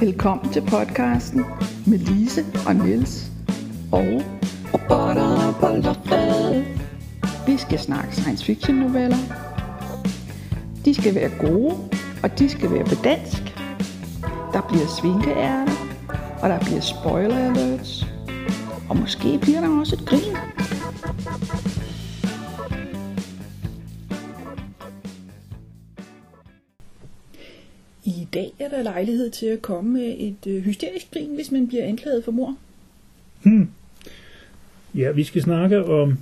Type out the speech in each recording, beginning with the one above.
Velkommen til podcasten med Lise og Niels og Robotter, bold og vi skal snakke science fiction noveller. De skal være gode, og de skal være på dansk. Der bliver svinkeærter, og der bliver spoiler alerts. Og måske bliver der også et grin. Lejlighed til at komme med et øh, hysterisk grin, hvis man bliver anklaget for mor. Ja, vi skal snakke om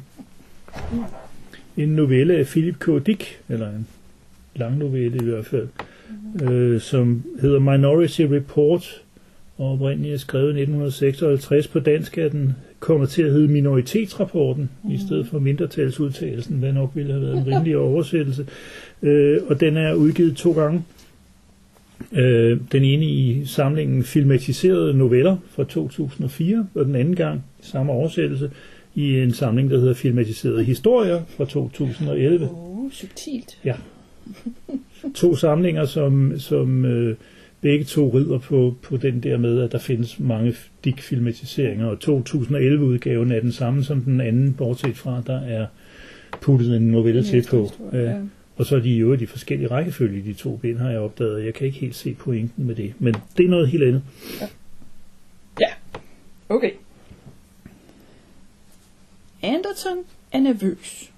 en novelle af Philip K. Dick, eller en lang novelle i hvert fald, øh, som hedder Minority Report, og oprindeligt er skrevet i 1956. På dansk er den kommet til at hedde Minoritetsrapporten, mm. i stedet for mindretalsudtalelsen, hvad nok ville have været en rimelig oversættelse. Øh, og den er udgivet to gange. Øh, den ene i samlingen Filmatiserede Noveller fra 2004, og den anden gang samme oversættelse i en samling, der hedder Filmatiserede Historier fra 2011. Åh, oh, subtilt. Ja. To samlinger, som, som øh, begge to rider på, på den der med, at der findes mange Dick-filmatiseringer, og 2011-udgaven er den samme som den anden, bortset fra, der er puttet en novelle til på. Ja. Og så er de jo i de forskellige rækkefølge, de to bind, har jeg opdaget. Jeg kan ikke helt se pointen med det, men det er noget helt andet. Ja, ja. okay. Anderton er nervøs.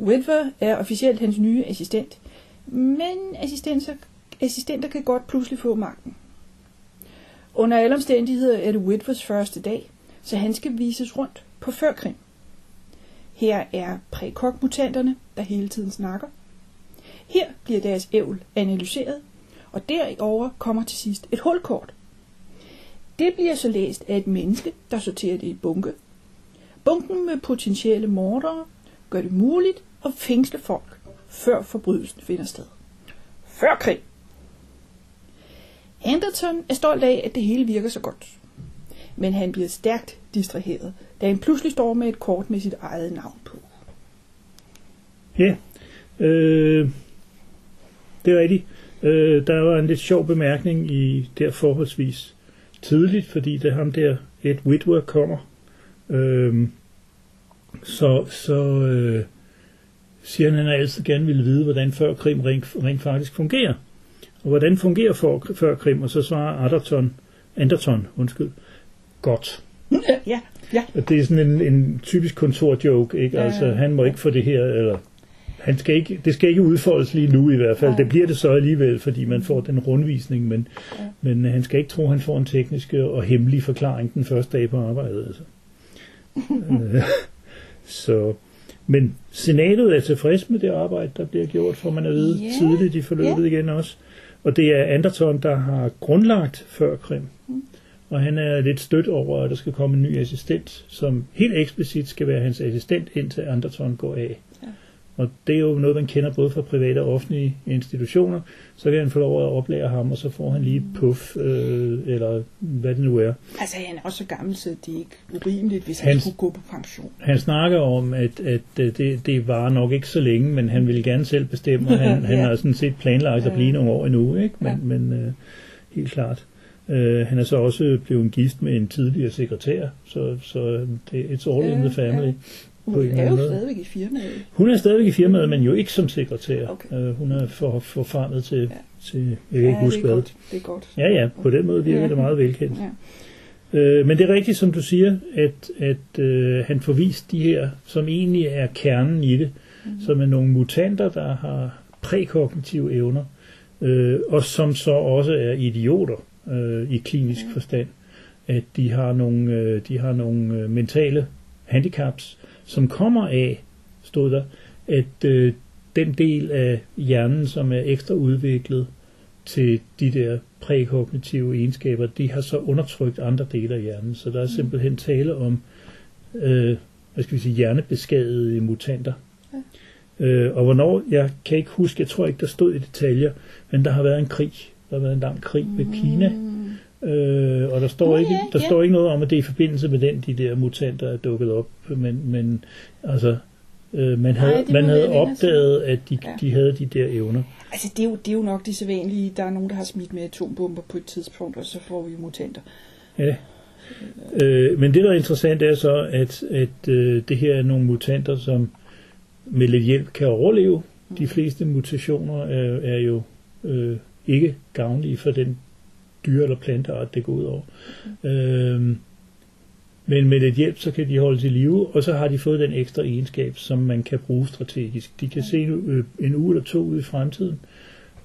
Whitver er officielt hans nye assistent, men assistenter, assistenter kan godt pludselig få magten. Under alle omstændigheder er det Whitvers første dag, så han skal vises rundt på førkrim. Her er prækok-mutanterne, der hele tiden snakker. Her bliver deres ævl analyseret, og derover kommer til sidst et hulkort. Det bliver så læst af et menneske, der sorterer det i bunke. Bunken med potentielle mordere gør det muligt at fængsle folk, før forbrydelsen finder sted. Før krig. Anderton er stolt af, at det hele virker så godt. Men han bliver stærkt distraheret, da han pludselig står med et kort med sit eget navn på. Ja, øh, det er rigtigt. Øh, der var en lidt sjov bemærkning i der forholdsvis tidligt, fordi det er ham der, Ed Whitwer, kommer. Øh, så så øh, siger han, at han altid gerne ville vide, hvordan før krim rent, rent faktisk fungerer. Og hvordan fungerer for, før krim? Og så svarer Anderton, Anderton undskyld, godt. Ja, ja. Og det er sådan en, en typisk kontorjoke, ikke? Ja, Altså, han må ikke få det her, eller han skal ikke, det skal ikke udfoldes lige nu i hvert fald. Nej. Det bliver det så alligevel, fordi man får den rundvisning, men, Ja. men han skal ikke tro, at han får en teknisk og hemmelig forklaring den første dag på arbejdet. Altså. Øh, så, men senatet er tilfreds med det arbejde, der bliver gjort, for man at vide Ja, tidligt i forløbet igen også. Og det er Anderton, der har grundlagt før Krim. Mm. Og han er lidt stødt over, at der skal komme en ny assistent, som helt eksplicit skal være hans assistent, indtil Anderton går af. Og det er jo noget, man kender både fra private og offentlige institutioner. Så kan han få lov at oplære ham, og så får han lige puff, øh, eller hvad det nu er. Altså, han er også så gammel, så det er ikke urimeligt, hvis han Hans- skulle gå på pension. Han snakker om, at, at øh, det, det var nok ikke så længe, men han ville gerne selv bestemme, og han, han Ja. har sådan set planlagt at blive nogle år endnu, ikke? Men, Ja. men øh, helt klart. Øh, han er så også blevet gift med en tidligere sekretær, så, så det, it's all in Ja, the family. ja. Hun er jo stadigvæk i firmaet. Hun er stadigvæk i firmaet, men jo ikke som sekretær. Okay. Øh, hun er for, forfremmet til, Ja. til jeg kan ikke huske det hvad. godt. Det er godt. Ja, ja, på den måde virker Ja. det meget velkendt. Ja. Øh, men det er rigtigt, som du siger, at, at øh, han får vist de her, som egentlig er kernen i det, mm. som er nogle mutanter, der har prækognitive evner, øh, og som så også er idioter øh, i klinisk Ja. forstand. At de har nogle, øh, de har nogle øh, mentale handicaps, som kommer af, stod der, at øh, den del af hjernen, som er ekstra udviklet til de der prækognitive egenskaber, de har så undertrykt andre dele af hjernen. Så der er simpelthen tale om, øh, hvad skal vi sige, hjernebeskadigede mutanter. Ja. Øh, og hvornår, jeg kan ikke huske, jeg tror ikke, der stod i detaljer, men der har været en krig. Der har været en lang krig ved Kina. Øh, og der står, Nå, ikke, der ja. står ikke noget om, at det er i forbindelse med den, de der mutanter er dukket op. Men, men altså, Øh, man havde, må man havde opdaget, at de, Ja. de havde de der evner. Altså, det er, jo, det er jo nok det sædvanlige. Der er nogen, der har smidt med atombomber på et tidspunkt, og så får vi mutanter. Ja. Øh, men det, der er interessant, er så, at, at øh, det her er nogle mutanter, som med lidt hjælp kan overleve. De fleste mutationer er, er jo øh, ikke gavnlige for den dyre- eller planteart, det går ud over. Øh, men med lidt hjælp, så kan de holde til live, og så har de fået den ekstra egenskab, som man kan bruge strategisk. De kan se en, øh, en uge eller to ud i fremtiden,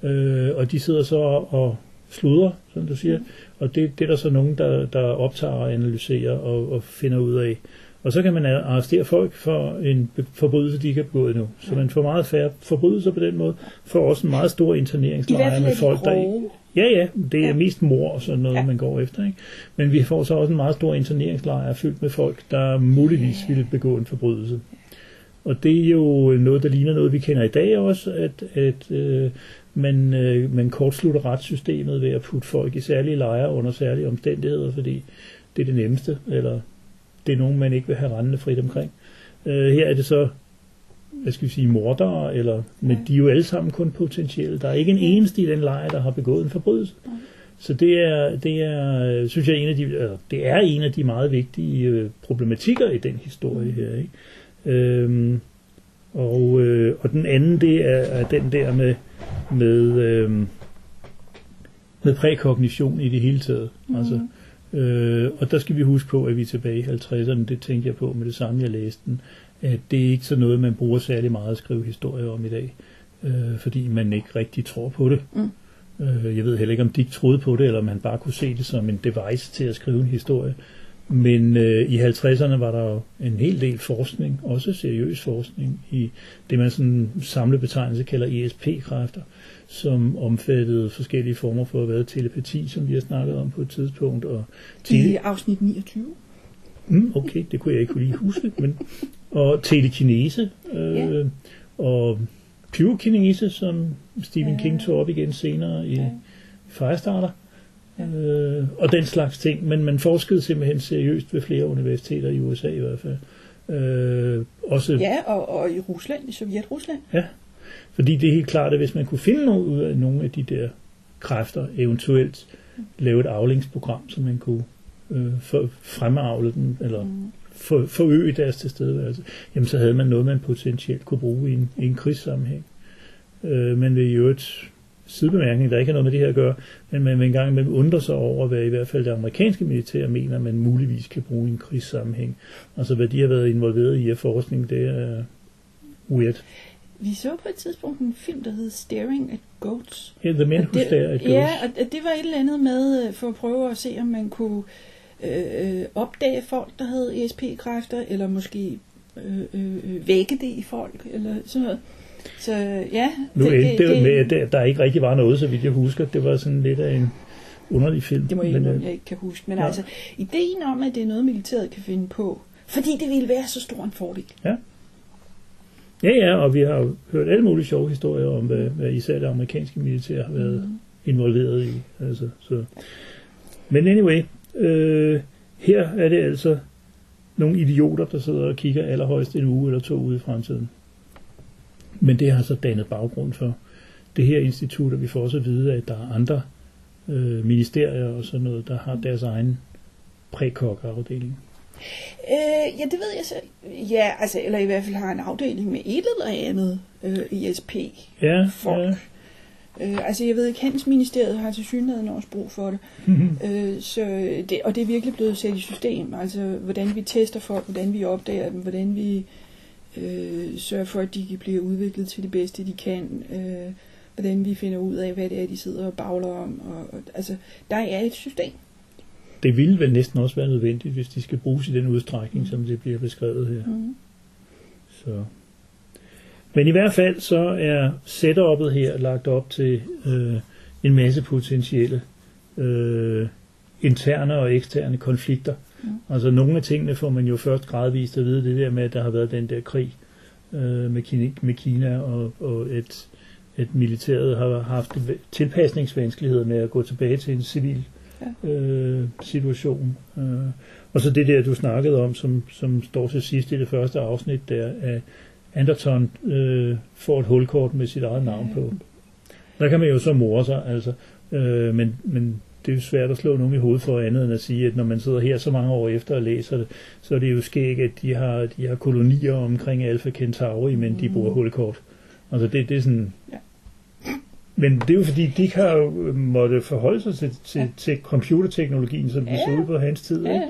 øh, og de sidder så og sludrer, som du siger, og det, det er der så nogen, der, der optager og analyserer og, og finder ud af. Og så kan man arrestere folk for en forbrydelse, de ikke har begået nu. Så man får meget færre forbrydelser på den måde, får også en meget stor interneringslejr med folk, der ikke. Ja, ja, det er Ja. mest mor og sådan noget. Ja. man går efter. Ikke? Men vi får så også en meget stor interneringslejr fyldt med folk, der muligvis ville begå en forbrydelse. Og det er jo noget, der ligner noget, vi kender i dag også, at, at øh, man, øh, man kortslutter retssystemet ved at putte folk i særlige lejre under særlige omstændigheder, fordi det er det nemmeste, eller det er nogen, man ikke vil have rendende frit omkring. Øh, her er det så hvad skal vi sige, mordere, eller, men Ja. de er jo alle sammen kun potentielle. Der er ikke en eneste i den lejr, der har begået en forbrydelse. Så det er, det er, øh, synes jeg, en af de, eller, det er en af de meget vigtige øh, problematikker i den historie her. Ikke? Øhm, og, øh, og den anden, det er, er den der med, med, øhm, med prækognition i det hele taget. Mm. Altså, øh, og der skal vi huske på, at vi er tilbage i 50'erne, det tænkte jeg på med det samme, jeg læste den, at det er ikke så noget, man bruger særlig meget at skrive historier om i dag, øh, fordi man ikke rigtig tror på det. Mm. Øh, jeg ved heller ikke, om de ikke troede på det, eller om man bare kunne se det som en device til at skrive en historie. Men øh, i 50'erne var der jo en hel del forskning, også seriøs forskning, i det man sådan samlebetegnelse kalder ESP-kræfter, som omfattede forskellige former for hvad, telepati, som vi har snakket om på et tidspunkt, og I afsnit 29. Mm, okay, det kunne jeg ikke lige huske. Men, og telekinese, øh, Ja. og pyrokinese, som Stephen Ja. King tog op igen senere i Ja. Firestarter. Øh, og den slags ting. Men man forskede simpelthen seriøst ved flere universiteter i USA i hvert fald. Øh, også Ja, og, og i Rusland, i Sovjet-Rusland. fordi det er helt klart, at hvis man kunne finde noget ud af nogle af de der kræfter, eventuelt lave et avlingsprogram, så man kunne øh, for, fremavle dem, eller Mm. for, forøge deres tilstedeværelse, jamen så havde man noget, man potentielt kunne bruge i en, i en krigssammenhæng. Øh, men det er jo et sidebemærkning, der ikke har noget med det her at gøre, men man vil engang man undrer sig over, hvad i hvert fald det amerikanske militær mener, man muligvis kan bruge i en krigssammenhæng. Altså hvad de har været involveret i af forskning, det er weird. Vi så på et tidspunkt en film, der hed Staring at Goats. Yeah, the men who stare at ja, ghosts. og det var et eller andet med, øh, for at prøve at se, om man kunne øh, øh, opdage folk, der havde ESP-kræfter, eller måske øh, øh, øh, vække det i folk, eller sådan noget. Så ja, Nu endte det, det med, at der, der ikke rigtig var noget, så vidt jeg husker. Det var sådan lidt af en underlig film. det må jeg, men, øh, jeg ikke kan huske. Men ja. ja. altså, ideen om, at det er noget, militæret kan finde på, fordi det ville være så stor en fordel. Ja, ja, og vi har jo hørt alle mulige sjove historier om, hvad, hvad især det amerikanske militær har været Mm. involveret i. Altså, så. Men anyway, øh, her er det altså nogle idioter, der sidder og kigger allerhøjst en uge eller to ude i fremtiden. Men det har så dannet baggrund for det her institut, og vi får også at vide, at der er andre øh, ministerier og sådan noget, der har deres egen prækok-afdeling. Øh, ja, det ved jeg så. Ja, altså, eller i hvert fald har en afdeling med et eller andet øh, ESP. Ja, Folk. ja. Øh, altså, jeg ved ikke, Handelsministeriet har til synligheden også brug for det. Øh, så det. Og det er virkelig blevet sat i system. Altså, hvordan vi tester folk, hvordan vi opdager dem, hvordan vi øh, sørger for, at de kan blive udviklet til det bedste, de kan. Øh, hvordan vi finder ud af, hvad det er, de sidder og bagler om. Og, og, altså, der er et system. Det ville vel næsten også være nødvendigt, hvis de skal bruges i den udstrækning, som det bliver beskrevet her. Mm. Så. Men i hvert fald så er setup'et her lagt op til øh, en masse potentielle øh, interne og eksterne konflikter. Mm. Altså nogle af tingene får man jo først gradvist at vide, det der med, at der har været den der krig øh, med, Kina, med Kina, og, og et, et militæret har haft tilpasningsvanskeligheder med at gå tilbage til en civil øh, situation. Øh, og så det der, du snakkede om, som, som står til sidst i det første afsnit, der, at, Anderton øh, får et hulkort med sit eget navn på. Der kan man jo så more sig, altså. Øh, men, men det er jo svært at slå nogen i hovedet for andet end at sige, at når man sidder her så mange år efter og læser det, så er det jo skægt, at de har, de har kolonier omkring Alpha Centauri, men de bruger hulkort. Altså det, det er sådan... Ja. Men det er jo fordi, de har jo måtte forholde sig til, til, ja. til computerteknologien, som de Ja. så ud på hans tid. Ja, Ikke?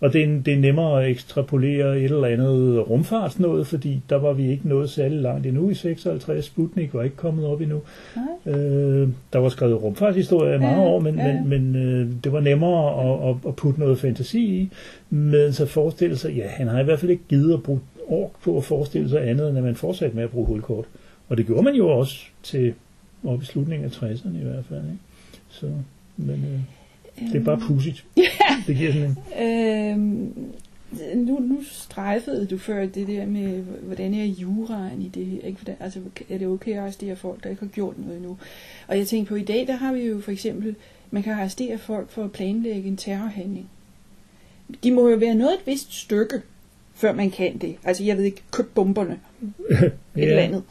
Og det er, det er nemmere at ekstrapolere et eller andet rumfartsnået, fordi der var vi ikke nået særlig langt endnu i 56. Sputnik var ikke kommet op endnu. Nej. Øh, der var skrevet rumfartshistorie i mange Ja, år, men, ja. men, men øh, det var nemmere at, at, at putte noget fantasi i, men så forestille sig, ja, han har i hvert fald ikke givet at bruge ork på at forestille sig andet, end at man fortsatte med at bruge hulkort. Og det gjorde man jo også til op i slutningen af 60'erne i hvert fald. Ikke? Så, men øh, det er bare pudsigt. Det giver sådan en... Øhm, nu, nu strejfede du før det der med, hvordan er juraen i det her? Ikke? Hvordan, altså, er det okay at arrestere folk, der ikke har gjort noget endnu? Og jeg tænker på, i dag, der har vi jo for eksempel, man kan arrestere folk for at planlægge en terrorhandling. De må jo være noget et vist stykke, før man kan det. Altså, jeg ved ikke, køb bomberne, et eller andet.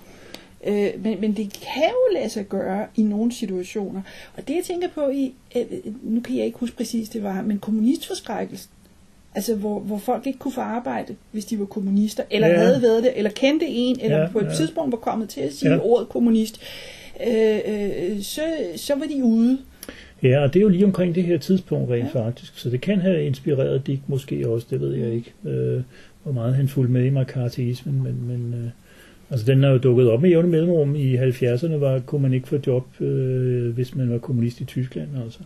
Øh, men, men det kan jo lade sig gøre i nogle situationer. Og det jeg tænker på i, øh, nu kan jeg ikke huske præcis det var, men kommunistforskrækkelsen, altså hvor, hvor folk ikke kunne få arbejde, hvis de var kommunister, eller Ja. havde været det, eller kendte en, eller Ja, på et ja. tidspunkt var kommet til at sige Ja. ordet kommunist, øh, øh, så, så var de ude. Ja, og det er jo lige omkring det her tidspunkt rent. Ja. faktisk, så det kan have inspireret Dick måske også, det ved jeg ikke, øh, hvor meget han fulgte med i McCarthyismen, men, men øh, altså den er jo dukket op med jævne mellemrum i 70'erne, var, kunne man ikke få job, øh, hvis man var kommunist i Tyskland, altså.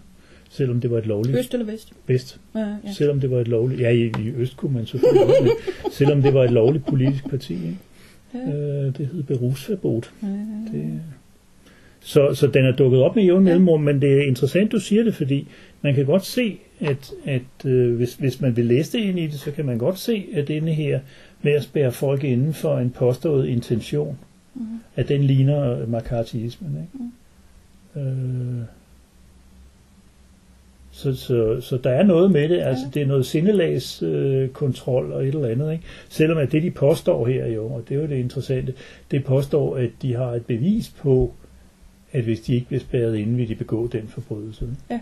Selvom det var et lovligt Øst eller vest. vest. Ja, Ja. Selvom det var et lovligt, ja i, i Øst kunne man selvfølgelig også, men selvom det var et lovligt politisk parti, ikke? Ja. Øh, det hed Berufsverbot. Ja, ja, ja. Det, så, så den er dukket op med jævn mellemrum, men det er interessant, du siger det, fordi man kan godt se, at, at øh, hvis, hvis man vil læse det ind i det, så kan man godt se, at denne her med at spære folk inden for en påstået intention, Mhm. at den ligner McCarthyismen. Ikke? Øh, så, så, så der er noget med det, altså det er noget sindelagskontrol øh, kontrol og et eller andet, ikke? selvom at det de påstår her jo, og det er jo det interessante, det påstår, at de har et bevis på, at hvis de ikke bliver spærret inde, vil de begå den forbrydelse. Ja.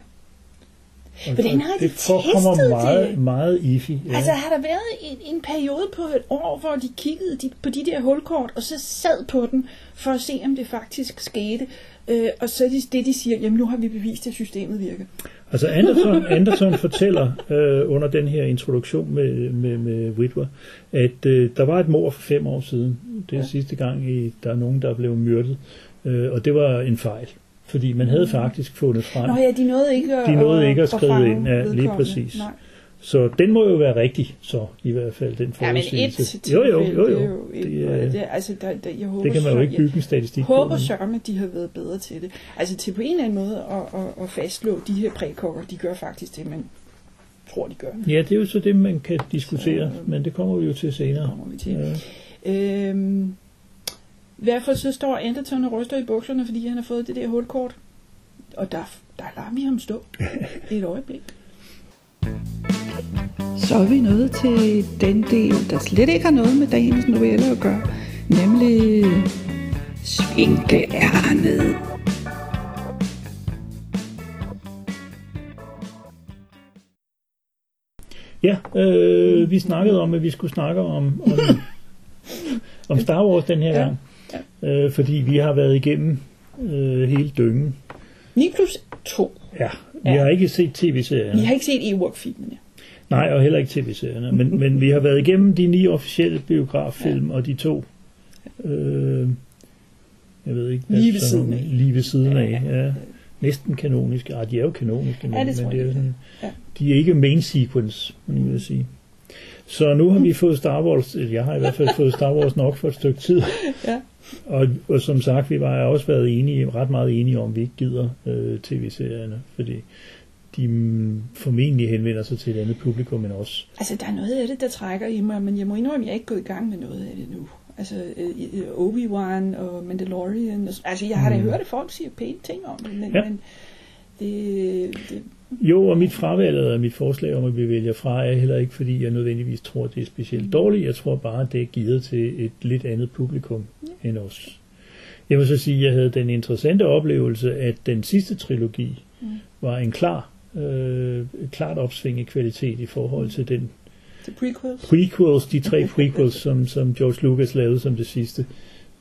Hvordan har de det forekommer testet meget, det? meget iffy. Ja. Altså har der været en, en periode på et år, hvor de kiggede de, på de der hulkort, og så sad på den, for at se, om det faktisk skete. Øh, og så er det, det, de siger, jamen nu har vi bevist, at systemet virker. Altså Anderson, Anderson fortæller øh, under den her introduktion med, med, med Whitwer, at øh, der var et mord for fem år siden. Det er. Ja. sidste gang, i, der er nogen, der blev myrdet. Øh, og det var en fejl. Fordi man havde faktisk fundet frem. Nå ja, de nåede ikke at, De nåede ikke at skrive ind, ja, lige præcis. Nej. Så den må jo være rigtig, så i hvert fald, den Ja, men et forudsigelse. tilfælde, jo, jo, jo, det er jo. jo et, Det, er, det, altså, der, der, jeg håber, det kan man jo så- ikke jeg bygge en statistik på. håber sørme, at de har været bedre til det. Altså til på en eller anden måde at, at, at fastslå, de her prækokker, de gør faktisk det, man tror, de gør. Ja, det er jo så det, man kan diskutere, Så- men det kommer vi jo til senere. kommer vi til. Ja. Øhm, I hvert fald så står Anderton og ryster i bukserne, fordi han har fået det der hulkort. Og der, der lader vi ham stå et øjeblik. Så er vi nået til den del, der slet ikke har noget med dagens novelle at gøre, nemlig Svinkeærnet. Ja, øh, vi snakkede om, at vi skulle snakke om, om, om Star Wars den her Ja, gang. Øh, fordi vi har været igennem øh, hele dyngen. 9 plus 2. Ja, vi Ja. har ikke set Vi tv-serierne. har ikke set Ewok-filmene. Nej, og heller ikke tv-serierne. Men, men vi har været igennem de ni officielle biograffilm og de to. Øh, jeg ved ikke. Lige ved siden af. Lige ved siden af, Ja, ja. Næsten kanoniske. Ah, de er jo kanoniske, men, Ja, det men det er sådan, ja. de er ikke main sequence, vil jeg sige. Så nu har vi fået Star Wars, eller jeg har i hvert fald fået Star Wars nok for et stykke tid. Ja. Og, og som sagt, vi var også været enige, ret meget enige om, at vi ikke gider øh, tv-serierne, fordi de mm, formentlig henvender sig til et andet publikum end os. Altså, der er noget af det, der trækker i mig, men jeg må indrømme, at jeg er ikke gået i gang med noget af det nu. Altså, øh, øh, Obi-Wan og Mandalorian. Og, så- altså, jeg har da Mm. hørt, at folk siger pæne ting om det, men, Ja. men Det, det, Jo, og mit fravalg eller mit forslag om, at vi vælger fra, er heller ikke, fordi jeg nødvendigvis tror, det er specielt dårligt. Jeg tror bare, at det er givet til et lidt andet publikum end os. Jeg vil så sige, at jeg havde den interessante oplevelse, at den sidste trilogi Mm. var en klar, øh, klart opsving i kvalitet i forhold til den det prequels. prequels, de tre prequels, som, som George Lucas lavede som det sidste.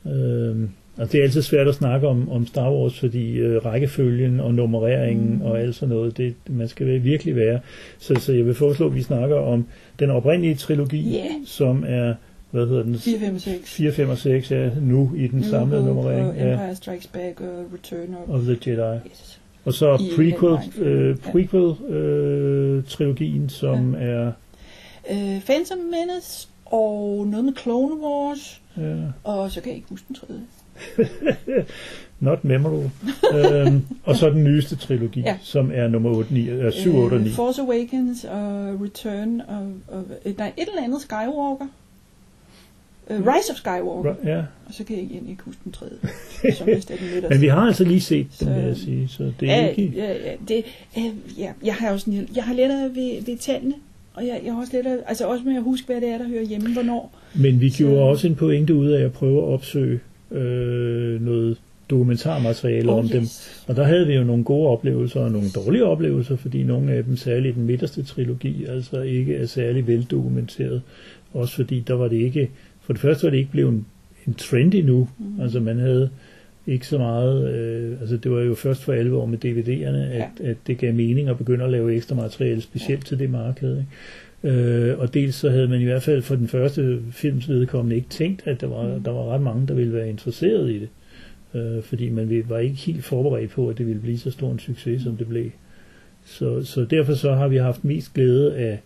Øhm, og det er altid svært at snakke om, om Star Wars, fordi øh, rækkefølgen og nummereringen Mm. og alt sådan noget, det, man skal virkelig være. Så, så jeg vil foreslå, at vi snakker om den oprindelige trilogi, Ja. som er, hvad hedder den? 4, 5 og 6. 4, 5 og 6, ja, nu i den samlede Hope nummerering ja, Empire Strikes Back og Return of... of the Jedi. Yes. Og så I prequel, øh, ja. prequel øh, trilogien, som er Uh, Phantom Menace og noget med Clone Wars, øh, og så kan jeg ikke huske den tredje. Not memorable. øhm, og så den nyeste trilogi, Ja. som er nummer 8, 9, øh, 7, 8 og 9. Øh, Force Awakens og Return of... of øh, nej, et eller andet Skywalker. Uh, Rise of Skywalker. Right, ja. Og så kan jeg egentlig ikke huske den tredje, som er den midterste. Men vi har altså lige set Så- vil jeg sige. Så det er ja, ikke... ja, ja, det, øh, ja, jeg har jo sådan, jeg har lettere ved, ved tallene, og jeg, jeg har også lettere, altså også med at huske, hvad det er, der hører hjemme, hvornår. Men vi Så- gjorde også en pointe ud af at prøve at opsøge øh, noget dokumentarmateriale om dem. Og der havde vi jo nogle gode oplevelser og nogle dårlige oplevelser, fordi nogle af dem, særligt den midterste trilogi, altså ikke er særlig veldokumenteret. Også fordi der var det ikke, for det første var det ikke blevet en, en trend endnu. Mm. Altså man havde ikke så meget, øh, altså det var jo først for 11 år med DVD'erne, at, ja. at det gav mening at begynde at lave ekstra materiale, specielt ja. til det marked. Ikke? Øh, og dels så havde man i hvert fald for den første films vedkommende ikke tænkt, at der var, Mm. der var ret mange, der ville være interesseret i det. Øh, fordi man var ikke helt forberedt på, at det ville blive så stor en succes, som det blev. Så, så derfor så har vi haft mest glæde af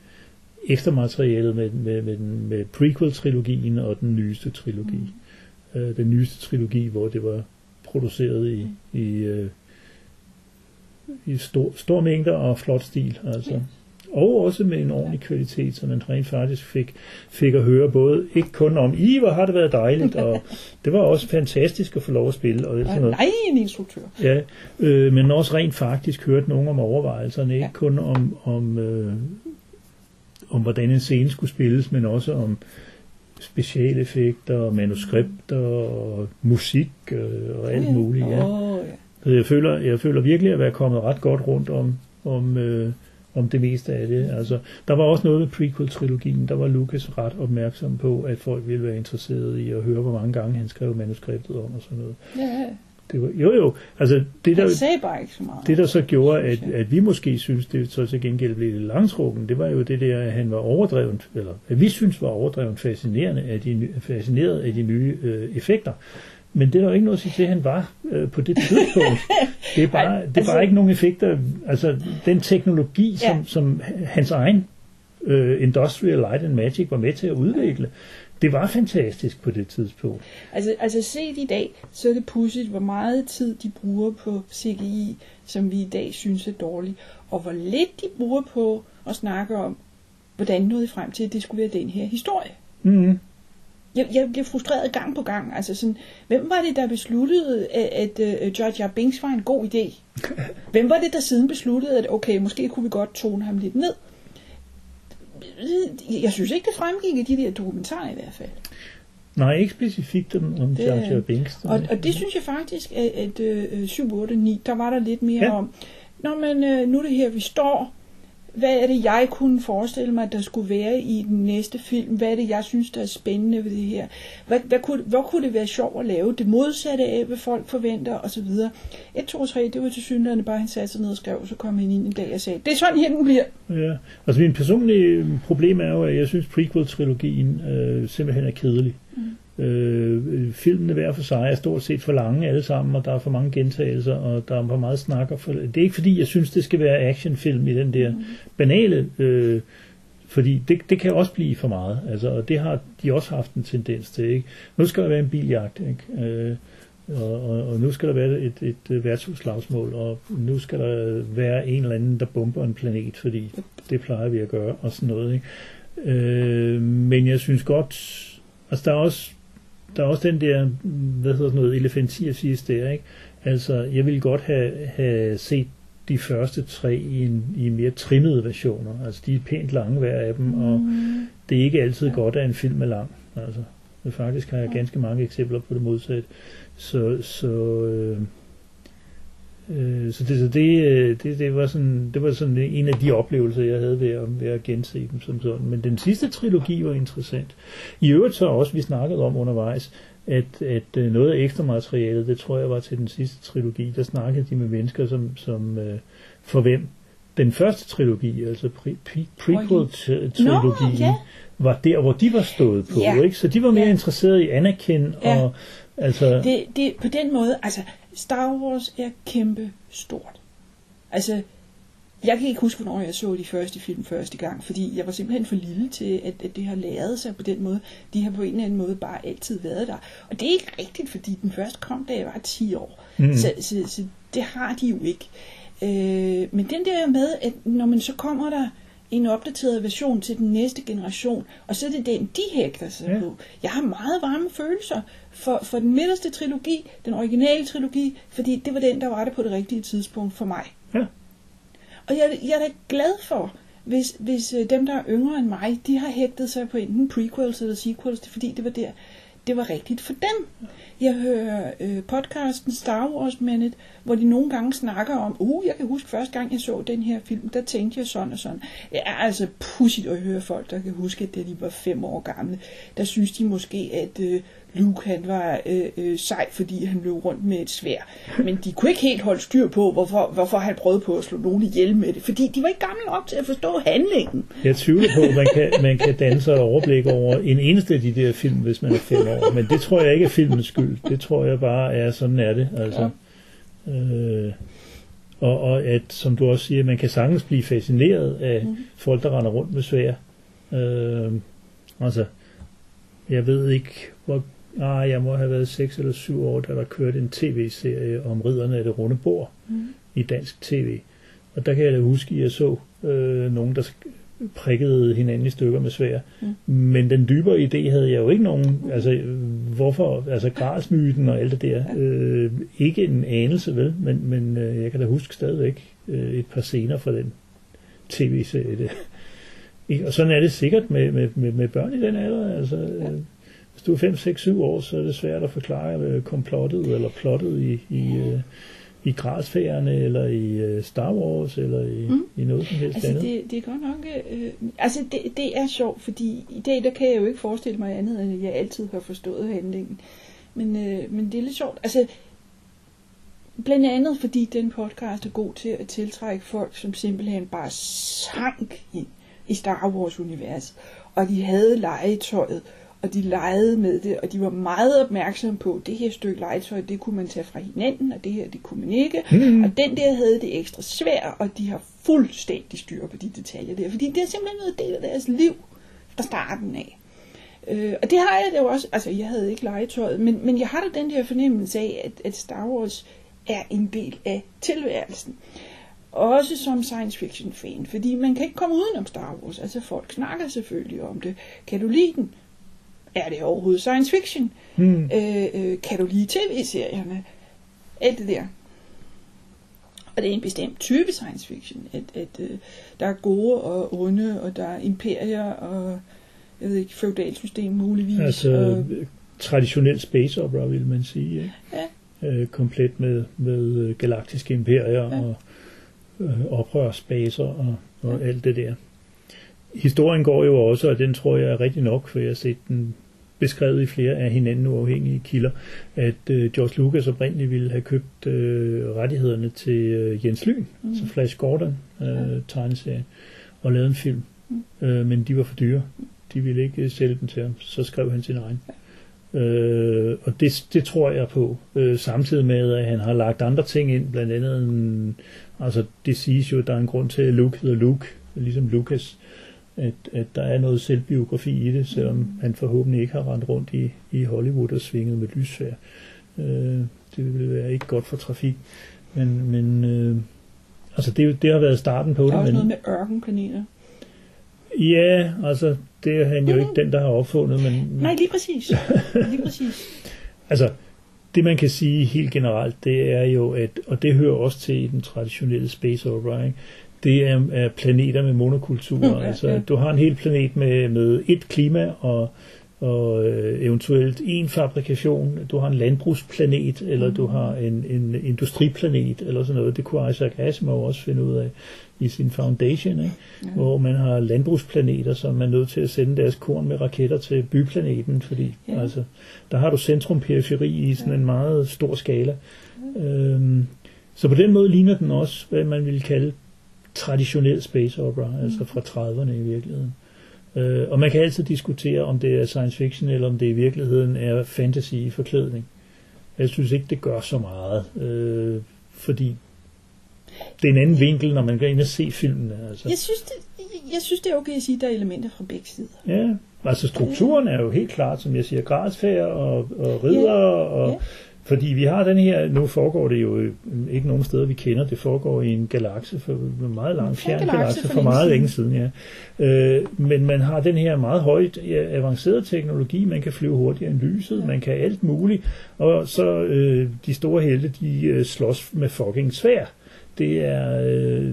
ekstra materialet med, med, med, den- med prequel-trilogien og den nyeste trilogi. Mm. Øh, den nyeste trilogi, hvor det var produceret i, i, øh, i stor, stor mængder og flot stil. Altså. Ja. Og også med en ordentlig kvalitet, så man rent faktisk fik, fik at høre både, ikke kun om, i hvor har det været dejligt, og det var også fantastisk at få lov at spille, og sådan Og noget. nej, en instruktør. Ja, øh, men også rent faktisk hørt nogen om overvejelserne, ikke Ja. kun om, om, øh, om hvordan en scene skulle spilles, men også om specialeffekter, og manuskripter, og musik øh, og alt muligt. Ja. Jeg føler, jeg føler virkelig at være kommet ret godt rundt om, om, øh, om det meste af det. Altså, der var også noget med prequel-trilogien, der var Lucas ret opmærksom på, at folk ville være interesserede i at høre, hvor mange gange han skrev manuskriptet om og sådan noget. ja. Det var, jo jo, altså det der, bare ikke så meget. det der så gjorde, at, at vi måske synes, det så til gengæld blev lidt langtrukken, det var jo det der, at han var overdrevet, eller at vi synes var overdrevet fascinerende af de, fascineret af de nye øh, effekter. Men det er der jo ikke noget at sige til, at han var øh, på det tidspunkt. Det er bare, Ej, det er altså- bare ikke nogen effekter. Altså den teknologi, som, Ja. som hans egen øh, Industrial Light and Magic var med til at udvikle, det var fantastisk på det tidspunkt. Altså, altså set i dag, så er det pudsigt, hvor meget tid de bruger på CGI, som vi i dag synes er dårligt, og hvor lidt de bruger på at snakke om, hvordan nåede frem til, at det skulle være den her historie. Mm. Jeg, jeg bliver frustreret gang på gang. Altså sådan, hvem var det, der besluttede, at, at uh, George R. Binks var en god idé? Hvem var det, der siden besluttede, at okay, måske kunne vi godt tone ham lidt ned? Jeg synes ikke, det fremgik i de der dokumentarer i hvert fald. Nej, ikke specifikt om, om Det- Jar Jar Binks. Og, og det synes jeg faktisk, at, at øh, 7, 8, 9, der var der lidt mere Ja. om, Nå, men øh, nu er det her, vi står. Hvad er det, jeg kunne forestille mig, der skulle være i den næste film? Hvad er det, jeg synes, der er spændende ved det her? Hvad, hvad kunne, hvor kunne det være sjovt at lave? Det modsatte af, hvad folk forventer, osv. 1, 2, 3, det var til synligheden bare, han satte sig ned og skrev, og så kom han ind en dag og sagde, det er sådan her, den bliver. Ja, altså min personlige problem er jo, at jeg synes prequel-trilogien øh, simpelthen er kedelig. Mm. Øh, filmene hver for sig er stort set for lange alle sammen, og der er for mange gentagelser, og der er for meget snak. Og for, det er ikke fordi, jeg synes, det skal være actionfilm i den der mm. banale, øh, fordi det, det kan også blive for meget, altså, og det har de også haft en tendens til. Ikke? Nu skal der være en biljagt, ikke? Øh, og, og, og nu skal der være et, et, et værtshusslagsmål, og nu skal der være en eller anden, der bomber en planet, fordi det plejer vi at gøre, og sådan noget. Ikke? Øh, men jeg synes godt, altså der er også, der er også den der, hvad hedder sådan noget, elefantiasis der, ikke? Altså, jeg ville godt have, have set de første tre i, en, i mere trimmede versioner. Altså de er pænt lange hver af dem, og Mm. det er ikke altid godt, at en film er lang. Altså, faktisk har jeg ganske mange eksempler på det modsatte. Så, så, øh, øh, så, det, så det, øh, det, det, var sådan, det var sådan en af de oplevelser, jeg havde ved at, ved at gense dem som sådan. Men den sidste trilogi var interessant. I øvrigt så også, vi snakkede om undervejs, at, at øh, noget af ekstra materialet, det tror jeg var til den sidste trilogi, der snakkede de med mennesker, som, som øh, for hvem den første trilogi, altså pre, pre, prequel-trilogien, Nå, ja. var der, hvor de var stået på. Ja. Ikke? Så de var mere Ja. interesserede i Anakin, og altså... Det, det, på den måde, altså, Star Wars er kæmpe stort. Altså, jeg kan ikke huske, hvornår jeg så de første film første gang, fordi jeg var simpelthen for lille til, at, at det har læret sig på den måde. De har på en eller anden måde bare altid været der. Og det er ikke rigtigt, fordi den første kom, da jeg var 10 år. Mm. Så, så, så det har de jo ikke. Øh, men den der med, at når man så kommer der en opdateret version til den næste generation, og så er det den, de hægter sig Ja. på. Jeg har meget varme følelser for, for den midterste trilogi, den originale trilogi, fordi det var den, der var det på det rigtige tidspunkt for mig. Ja. Og jeg, jeg er da glad for, hvis, hvis øh, dem, der er yngre end mig, de har hægtet sig på enten prequels eller sequels, fordi det var der, det var rigtigt for dem. Jeg hører øh, podcasten Star Wars Minute, hvor de nogle gange snakker om, uh, jeg kan huske første gang, jeg så den her film, der tænkte jeg sådan og sådan. Det er altså pudsigt at høre folk, der kan huske, at da de var fem år gamle, der synes de måske, at øh, Luke han var øh, øh, sej, fordi han løb rundt med et svær. Men de kunne ikke helt holde styr på, hvorfor, hvorfor han prøvede på at slå nogen ihjel med det, fordi de var ikke gamle nok til at forstå handlingen. Jeg tvivler på, at man kan, man kan danne sig et overblik over en eneste af de der film, hvis man er fem år. Men det tror jeg ikke er filmens skyld. Det tror jeg bare er, sådan er det. Altså. Øh, og, og at, som du også siger, man kan sagtens blive fascineret af Mhm. folk, der render rundt med svær. Øh, altså, jeg ved ikke, hvor ah, jeg må have været 6 eller 7 år, da der kørte en tv-serie om ridderne af det runde bord Mm. i dansk tv. Og der kan jeg da huske, at jeg så øh, nogen, der prikkede hinanden i stykker med svær. Mm. Men den dybere idé havde jeg jo ikke nogen. Altså, hvorfor? Altså, grasmyten og alt det der. Øh, ikke en anelse, vel? Men, men øh, jeg kan da huske stadigvæk øh, et par scener fra den tv-serie. Ikke? Og sådan er det sikkert med, med, med, med børn i den alder. Altså, øh, hvis du er 5, 6, 7 år, så er det svært at forklare øh, komplottet eller plottet i, i, øh, i Grasfærerne, eller i øh, Star Wars, eller i, Mm. i noget som helst Altså, andet. det, det er godt nok... Øh, altså, det, det er sjovt, fordi i dag, der kan jeg jo ikke forestille mig andet, end at jeg altid har forstået handlingen. Men, øh, men det er lidt sjovt. Altså, blandt andet, fordi den podcast er god til at tiltrække folk, som simpelthen bare sank ind i Star Wars-universet. Og de havde legetøjet, og de legede med det, og de var meget opmærksomme på, at det her stykke legetøj, det kunne man tage fra hinanden, og det her, det kunne man ikke. Mm. Og den der havde det ekstra svært, og de har fuldstændig styr på de detaljer der, fordi det er simpelthen noget del af deres liv fra starten af. Øh, og det har jeg da jo også, altså jeg havde ikke legetøjet, men, men jeg har da den der fornemmelse af, at, at Star Wars er en del af tilværelsen. Også som science fiction fan, fordi man kan ikke komme udenom Star Wars. Altså folk snakker selvfølgelig om det. Kan du lide den? Er det overhovedet science fiction? Mm. Øh, øh, kan du lide tv-serierne? Alt det der. Og det er en bestemt type science fiction, at, at øh, der er gode og onde, og der er imperier og jeg ved ikke, feudalsystem muligvis. Altså, og, traditionel space opera, vil man sige. Ikke? ja, Øh, komplet med, med øh, galaktiske imperier Ja. og øh, oprørsbaser og, og alt det der. Historien går jo også, og den tror jeg er rigtig nok, for jeg har set den beskrevet i flere af hinanden uafhængige kilder, at øh, George Lucas oprindeligt ville have købt øh, rettighederne til øh, Jens Lyn, mm. altså Flash Gordon øh, Ja. tegneserien, og lavede en film. Mm. Øh, men de var for dyre. De ville ikke øh, sælge dem til ham. Så skrev han sin egen. Øh, og det, det tror jeg på. Øh, samtidig med, at han har lagt andre ting ind, blandt andet en, altså det siges jo, at der er en grund til, at Luke hedder Luke, ligesom Lucas, at, at der er noget selvbiografi i det, selvom han forhåbentlig ikke har rendt rundt i, i Hollywood og svinget med lysfærd. Øh, det vil være ikke godt for trafik. Men, men øh, altså det, det har været starten på der det. er også men, noget med ørkenkaniner. Ja, altså det er han jo ikke den, der har opfundet, men Nej, lige præcis. lige præcis. altså det man kan sige helt generelt, det er jo, at, og det hører også til i den traditionelle space opera, ikke? Det er, er planeter med monokulturer. Mm, ja, altså, ja. du har en hel planet med, med et klima og, og øh, eventuelt en fabrikation. Du har en landbrugsplanet, eller Mm. du har en, en industriplanet, eller sådan noget. Det kunne Isaac Asimov også finde ud af i sin foundation, ikke? Ja. hvor man har landbrugsplaneter, som er nødt til at sende deres korn med raketter til byplaneten, fordi Ja. ja. altså, der har du centrum-periferi i sådan Ja. en meget stor skala. Øhm, så på den måde ligner den også, hvad man ville kalde traditionel space opera, mm. altså fra 30'erne i virkeligheden. Øh, og man kan altid diskutere, om det er science fiction, eller om det i virkeligheden er fantasy i forklædning. Jeg synes ikke, det gør så meget, øh, fordi det er en anden vinkel, når man går ind og ser filmene. Altså. Jeg synes, det, jeg synes, det er okay at sige, at der er elementer fra begge sider. Ja, altså strukturen er jo helt klart, som jeg siger, gradsfærd og, og ridder, og, ja. Fordi vi har den her, nu foregår det jo ikke nogen steder, vi kender, det foregår i en galakse, for en meget lang fjern galakse galakse, for meget længe siden, ja. Øh, men man har den her meget højt ja, avanceret teknologi, man kan flyve hurtigere end lyset, ja. man kan alt muligt, og så øh, de store helte, de øh, slås med fucking svær. Det er, øh,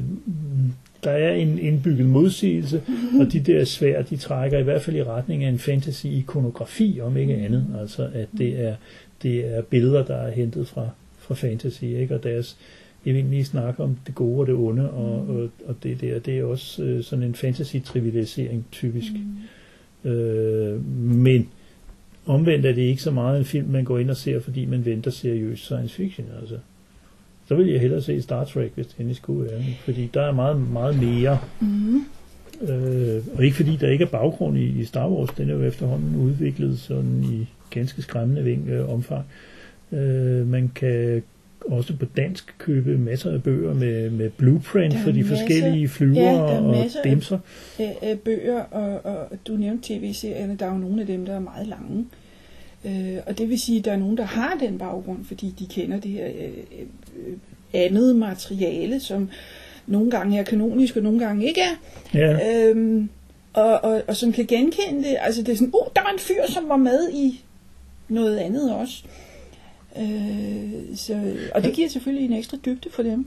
der er en indbygget modsigelse, og de der svær, de trækker i hvert fald i retning af en fantasy-ikonografi, om ikke andet. Altså, at det er, det er billeder, der er hentet fra, fra fantasy, ikke? og deres evindelige snak om det gode og det onde, og, og, og det der, det er også øh, sådan en fantasy-trivialisering, typisk. Mm. Øh, men omvendt er det ikke så meget en film, man går ind og ser, fordi man venter seriøs science fiction, altså. Så vil jeg hellere se Star Trek, hvis det endelig skulle være. Fordi der er meget, meget mere. Mm. Øh, og ikke fordi der ikke er baggrund i, i Star Wars. Den er jo efterhånden udviklet sådan i ganske skræmmende ving, øh, omfang. Øh, man kan også på dansk købe masser af bøger med, med blueprint for de masser- forskellige flyvere ja, og masser af- dimser. Af, af bøger, og, og du nævnte tv-serierne, der er jo nogle af dem, der er meget lange. Øh, og det vil sige, at der er nogen, der har den baggrund, fordi de kender det her øh, øh, andet materiale, som nogle gange er kanonisk, og nogle gange ikke er. Ja, Øhm, og, og, og som kan genkende det. Altså det er sådan, uh, der var en fyr, som var med i noget andet også. Øh, så, og det giver selvfølgelig en ekstra dybde for dem.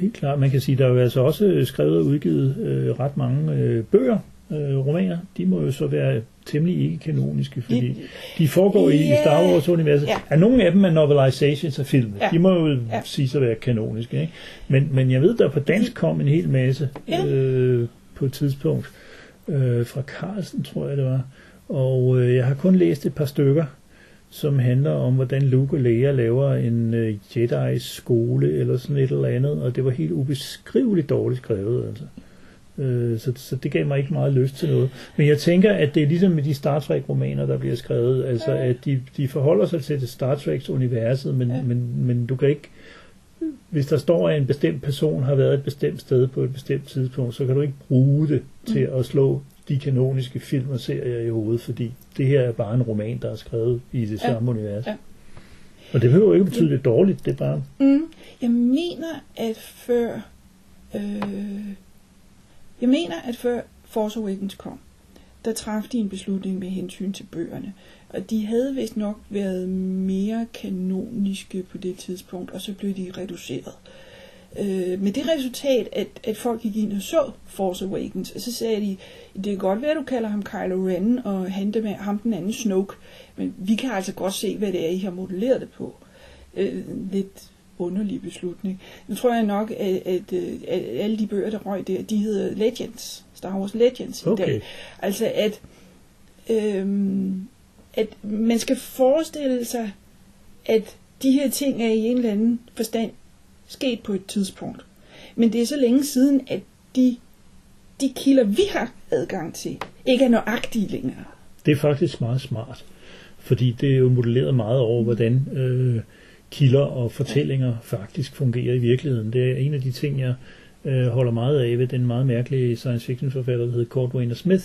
helt klart. Man kan sige, der er jo altså også skrevet og udgivet øh, ret mange øh, bøger, øh, romaner. De må jo så være temmelig ikke-kanoniske, fordi Det- de foregår i Ja. Star Wars-universet. Ja. Ja. nogle af dem er novelizations af film. Ja. De må jo ja. sige at være kanoniske. Ikke? Men, men jeg ved, der på dansk kom en hel masse Ja. øh, på et tidspunkt. Øh, fra Carlsen, tror jeg det var. Og øh, jeg har kun læst et par stykker, som handler om, hvordan Luke og Leia laver en øh, Jedi-skole eller sådan et eller andet, og det var helt ubeskriveligt dårligt skrevet. Altså. Øh, så, så det gav mig ikke meget lyst til noget. Men jeg tænker, at det er ligesom med de Star Trek-romaner, der bliver skrevet, altså at de, de forholder sig til det Star Treks-universet, men, Ja. ja. men, men du kan ikke hvis der står, at en bestemt person har været et bestemt sted på et bestemt tidspunkt, så kan du ikke bruge det til at slå de kanoniske film og serier i hovedet, fordi det her er bare en roman, der er skrevet i det Ja. samme univers. Ja. Og det behøver jo ikke betyde, at det er dårligt, det er bare... Mm, jeg mener, at før... Øh, jeg mener, at før Force Awakens kom, der traf de en beslutning med hensyn til bøgerne. Og de havde vist nok været mere kanoniske på det tidspunkt, og så blev de reduceret. Øh, med det resultat, at, at folk gik ind og så Force Awakens, og så sagde de, det kan godt være, at du kalder ham Kylo Ren, og han dem, ham den anden Snoke, men vi kan altså godt se, hvad det er, I har modelleret det på. Øh, lidt underlig beslutning. Nu tror jeg nok, at, at, øh, at alle de bøger, der røg der, de hedder Legends. Star Wars Legends i Okay. dag. Altså at, øhm, at man skal forestille sig, at de her ting er i en eller anden forstand sket på et tidspunkt. Men det er så længe siden, at de, de kilder, vi har adgang til, ikke er nøjagtige længere. Det er faktisk meget smart, fordi det er jo modelleret meget over, hvordan øh, kilder og fortællinger faktisk fungerer i virkeligheden. Det er en af de ting, jeg øh, holder meget af ved den meget mærkelige science fiction forfatter, der hedder Kurt Wayne Smith,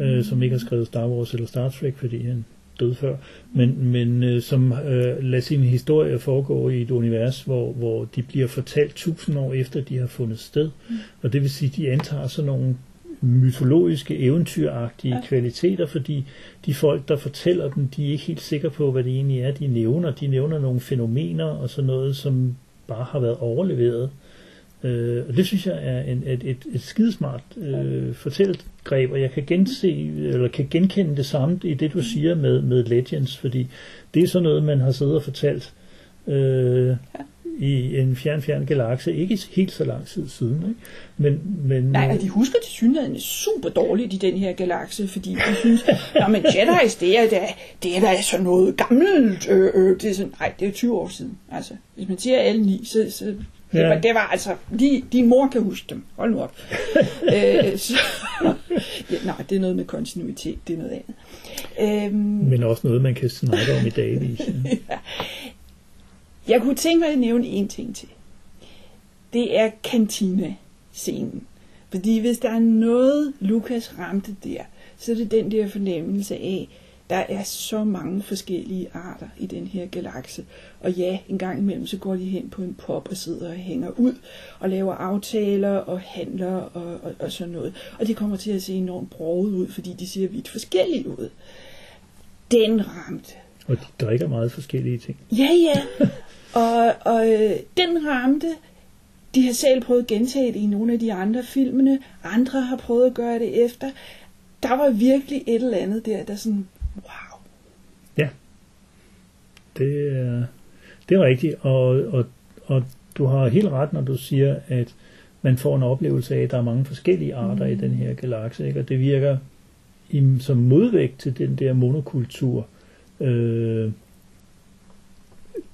øh, som ikke har skrevet Star Wars eller Star Trek, fordi han døde før, men, men øh, som øh, lader sin historie foregå i et univers, hvor, hvor de bliver fortalt tusind år efter, de har fundet sted. Mm. Og det vil sige, at de antager sådan nogle mytologiske, eventyragtige Ja. kvaliteter, fordi de folk, der fortæller dem, de er ikke helt sikre på, hvad det egentlig er, de nævner. De nævner nogle fænomener og sådan noget, som bare har været overleveret. Øh, og det synes jeg er en, et, et, et skidesmart øh, fortællegreb, og jeg kan gense, eller kan genkende det samme i det, du siger med, med Legends, fordi det er sådan noget, man har siddet og fortalt øh, i en fjern, fjern galakse, ikke helt så lang tid siden. Ikke? Men, men, Nej, og de husker til synligheden super dårligt i den her galakse, fordi de synes, at Jedi's, det er da, det er da sådan noget gammelt. Øh, øh, det er sådan, nej, det er 20 år siden. Altså, hvis man siger alle ni, så, så Ja. var, det var altså, de, din mor kan huske dem. Hold nu op. øh, så, ja, nej, det er noget med kontinuitet, det er noget andet. Øhm, men også noget, man kan snakke om i dagvis. Ja. Jeg kunne tænke mig at nævne en ting til. Det er kantina-scenen. Fordi hvis der er noget, Lukas ramte der, så er det den der fornemmelse af, der er så mange forskellige arter i den her galakse. Og ja, en gang imellem, så går de hen på en pop og sidder og hænger ud og laver aftaler og handler og, og, og sådan noget. Og det kommer til at se enormt broget ud, fordi de ser vidt forskellige ud. Den ramte. Og de drikker meget forskellige ting. Ja, ja. Og, og øh, den ramte. De har selv prøvet at gentage det i nogle af de andre filmene. Andre har prøvet at gøre det efter. Der var virkelig et eller andet der, der sådan, wow. Det er, det er rigtigt, og, og, og du har helt ret, når du siger, at man får en oplevelse af, at der er mange forskellige arter mm. i den her galakse, ikke? og det virker i, som modvægt til den der monokultur, øh,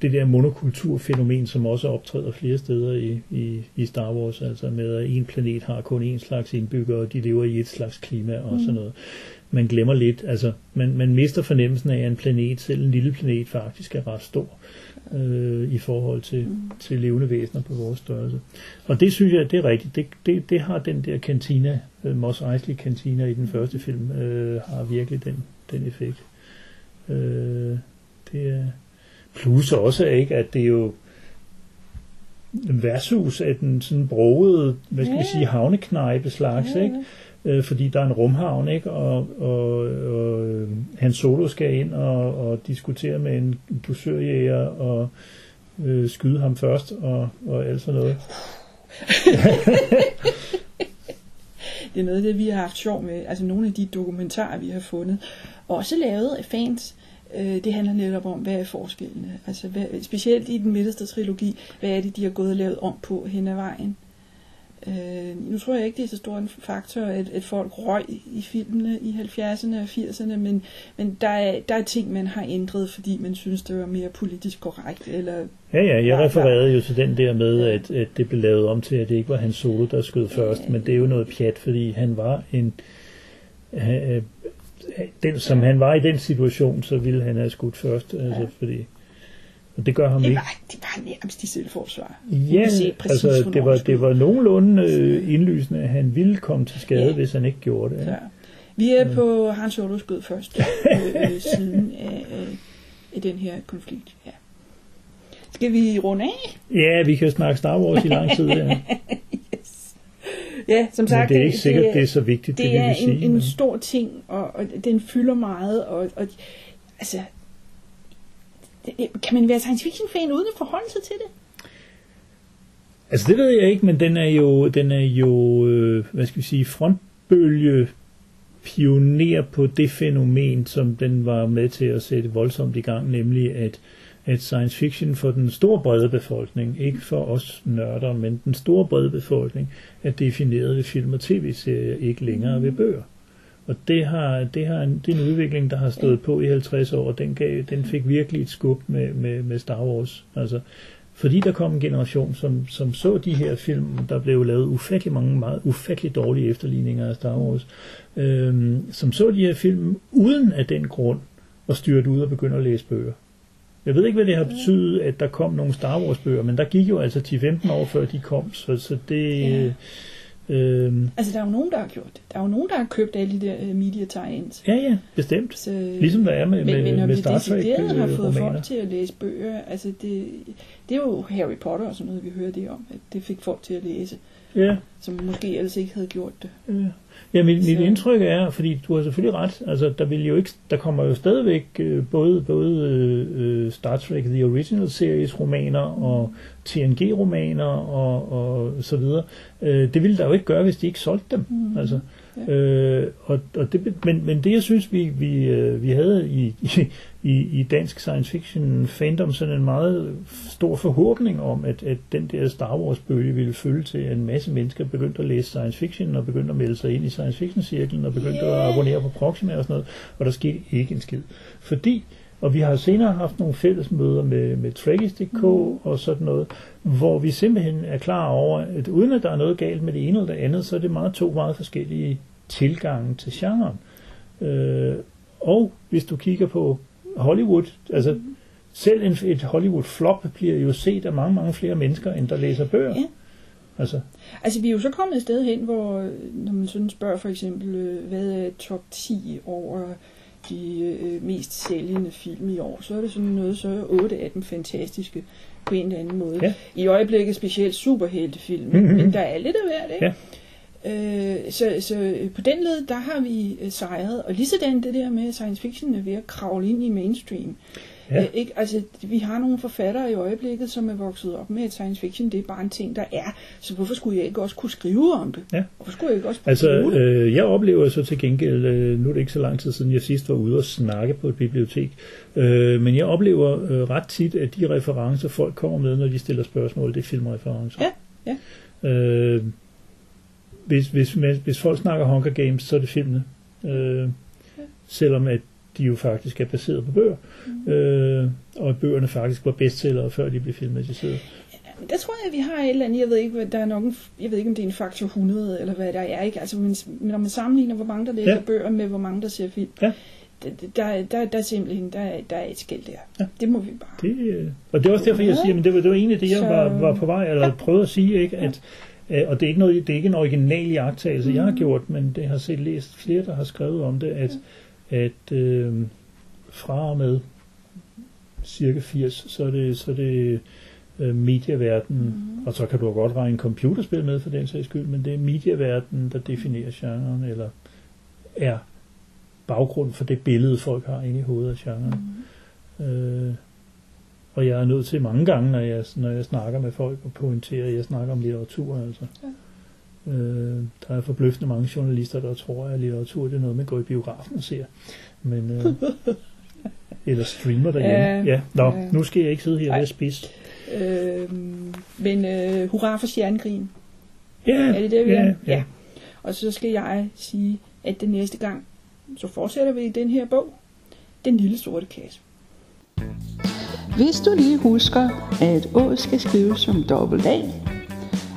det der monokulturfænomen, som også optræder flere steder i, i, i Star Wars, altså med at en planet har kun en slags indbyggere, og de lever i et slags klima og sådan noget. Man glemmer lidt, altså man, man mister fornemmelsen af, at en planet, selv en lille planet, faktisk er ret stor øh, i forhold til, mm. til levende væsener på vores størrelse. Og det synes jeg, det er rigtigt. Det, det, det har den der kantina, øh, Mos Eisley kantina i den første film, øh, har virkelig den, den effekt. Øh, det er plus også ikke, at det er jo versus af den sådan brogede, hvad skal vi sige, havneknejpe slags, Ja, ikke? Øh, fordi der er en rumhavn, ikke? Og, og, og øh, han solo skal ind og, og diskutere med en dusørjæger og øh, skyde ham først og, og alt sådan noget. Det er noget af det, vi har haft sjov med. Altså nogle af de dokumentarer, vi har fundet. Også lavet af fans. Øh, det handler netop om, hvad er forskellene. Altså hvad, specielt i den midterste trilogi, hvad er det, de har gået og lavet om på hen ad vejen. Øh, nu tror jeg ikke, det er så stor en faktor, at, at folk røg i filmene i 70'erne og 80'erne, men, men der, er, der er ting, man har ændret, fordi man synes, det var mere politisk korrekt. Eller, Ja, ja, Ja, jeg refererede jo til den der med, Ja. at, at det blev lavet om til, at det ikke var hans solo, der skød først, men det er jo noget pjat, fordi han var en... Øh, den, som han var i den situation, så ville han have skudt først, altså, fordi... Og det gør ham det, ikke. var, det var nærmest i selvforsvar. Ja, se præcis, altså det var, det var nogenlunde øh, indlysende, at han ville komme til skade, Ja. hvis han ikke gjorde det. Ja. Ja. Vi er på Hans Solo skød først øh, øh, siden af, øh, af den her konflikt. Ja. Skal vi runde af? ja, vi kan snakke Star Wars i lang tid, ja. Ja, som men sagt, det er ikke sikkert, det er så vigtigt, det, det det er vi en, sige. en men- stor ting, og, og den fylder meget, og, og altså, det- kan man være science fiction fan uden at forholde sig til det? Altså det ved jeg ikke, men den er jo, den er jo øh, hvad skal vi sige, frontbølge pioner på det fænomen, som den var med til at sætte voldsomt i gang, nemlig at, at science fiction for den store brede befolkning, ikke for os nørder, men den store brede befolkning, er defineret ved film og tv-serier, ikke længere ved bøger. Og det har, det har en, det er en udvikling, der har stået på i 50 år, og den, gav, den fik virkelig et skub med, med, med Star Wars. Altså, fordi der kom en generation, som, som så de her film, der blev lavet ufattelig mange meget ufattelig dårlige efterligninger af Star Wars, øhm, som så de her film uden af den grund at styrte ud og begynde at læse bøger. Jeg ved ikke, hvad det har betydet, at der kom nogle Star Wars bøger, men der gik jo altså 10-15 år før de kom, så, så det... Ja. Øhm, Altså, der er jo nogen, der har gjort det. Der er jo nogen, der har købt alle de der uh, media tie-ins. ja, ja, bestemt. Så, Ligesom der er med, men, med, men med Star Trek har øh, fået romaner. folk til at læse bøger, altså det, det er jo Harry Potter og sådan noget, vi hører det om, at det fik folk til at læse. Ja, som måske ellers ikke havde gjort det. Ja. Ja, mit, mit indtryk er, fordi du har selvfølgelig ret, altså der vil jo ikke, der kommer jo stadigvæk øh, både, både øh, øh, Star Trek The Original Series romaner og TNG romaner og, og så videre. Øh, det ville der jo ikke gøre, hvis de ikke solgte dem. Mhm. Altså, Ja. øh, og, og det, men, men det jeg synes vi, vi, øh, vi havde i, i, i, dansk science fiction fandom sådan en meget stor forhåbning om, at, at den der Star Wars bølge ville følge til, at en masse mennesker begyndte at læse science fiction og begyndte at melde sig ind i science fiction cirklen og begyndte yeah. at abonnere på Proxima og sådan noget, og der skete ikke en skid. Fordi og vi har senere haft nogle fælles møder med, med Trekkies.dk mm. og sådan noget, hvor vi simpelthen er klar over, at uden at der er noget galt med det ene eller det andet, så er det meget to meget forskellige tilgange til genren. Øh, og hvis du kigger på Hollywood, altså selv en, et Hollywood-flop bliver jo set af mange, mange flere mennesker, end der læser bøger. Ja. Altså, Altså, vi er jo så kommet et sted hen, hvor når man sådan spørger for eksempel, øh, hvad er top 10 over de øh, mest sælgende film i år, så er det sådan noget, så er 8 af dem fantastiske på en eller anden måde. Ja. I øjeblikket specielt superheltefilm, Mhm. mm-hmm. men der er lidt af hvert, ikke? Ja. Øh, så, så på den led, der har vi øh, sejret. Og lige sådan det der med, at science fiction er ved at kravle ind i mainstream. Ja. Øh, ikke? Altså, vi har nogle forfattere i øjeblikket, som er vokset op med, at science fiction det er bare en ting, der er. Så hvorfor skulle jeg ikke også kunne skrive om det? Ja. Hvorfor skulle jeg ikke også Altså, bruge det? øh, jeg oplever så til gengæld, øh, nu er det ikke så lang tid siden, jeg sidst var ude og snakke på et bibliotek, øh, men jeg oplever øh, ret tit, at de referencer, folk kommer med, når de stiller spørgsmål, det er filmreferencer. Ja, Øh, hvis, hvis, hvis folk snakker Hunger Games, så er det filmene. Øh, selvom at de jo faktisk er baseret på bøger, Mm. øh, og at bøgerne faktisk var bestsellere, før de blev filmatiseret. Men Der tror jeg, at vi har et eller andet, jeg ved ikke, hvad- der er nok en, jeg ved ikke, om det er en faktor 100, eller hvad der er, ikke? Altså, men, når man sammenligner, hvor mange der læser Ja. ja. bøger med, hvor mange der ser film, Ja. der, der, der, er simpelthen, der, er- der er et skæld der. Ja. Det må vi bare. Det, øh, og det er også derfor, jeg siger, men det var, det var egentlig det, jeg Så- var, var på vej, eller Ja. prøvede at sige, ikke, at, øh, og det er ikke, noget, det er ikke en original jagttagelse, jeg har Mm. gjort, men det har set læst flere, der har skrevet om det, at, at øh, fra og med cirka 80, så er det, så er det øh, medieverdenen, Mhm. og så kan du godt regne computerspil med for den sags skyld, men det er medieverdenen, der definerer genren, eller er baggrund for det billede, folk har inde i hovedet af genren. Mhm. Øh, og jeg er nødt til mange gange, når jeg, når jeg snakker med folk, og pointere, at jeg snakker om litteratur. Altså. Ja. Øh, der er forbløffende mange journalister, der tror, at litteratur det er noget, man går i biografen og ser. Men, øh, eller streamer derhjemme. Ja. Ja. Nå, Ja. nu skal jeg ikke sidde her og være spids. Øh, men øh, hurra for stjernekrigen. Ja, Er det det, vi ja, er? ja. ja. Og så skal jeg sige, at den næste gang, så fortsætter vi i den her bog, Den lille sorte kasse. Hvis du lige husker, at Å skal skrives som dobbelt A,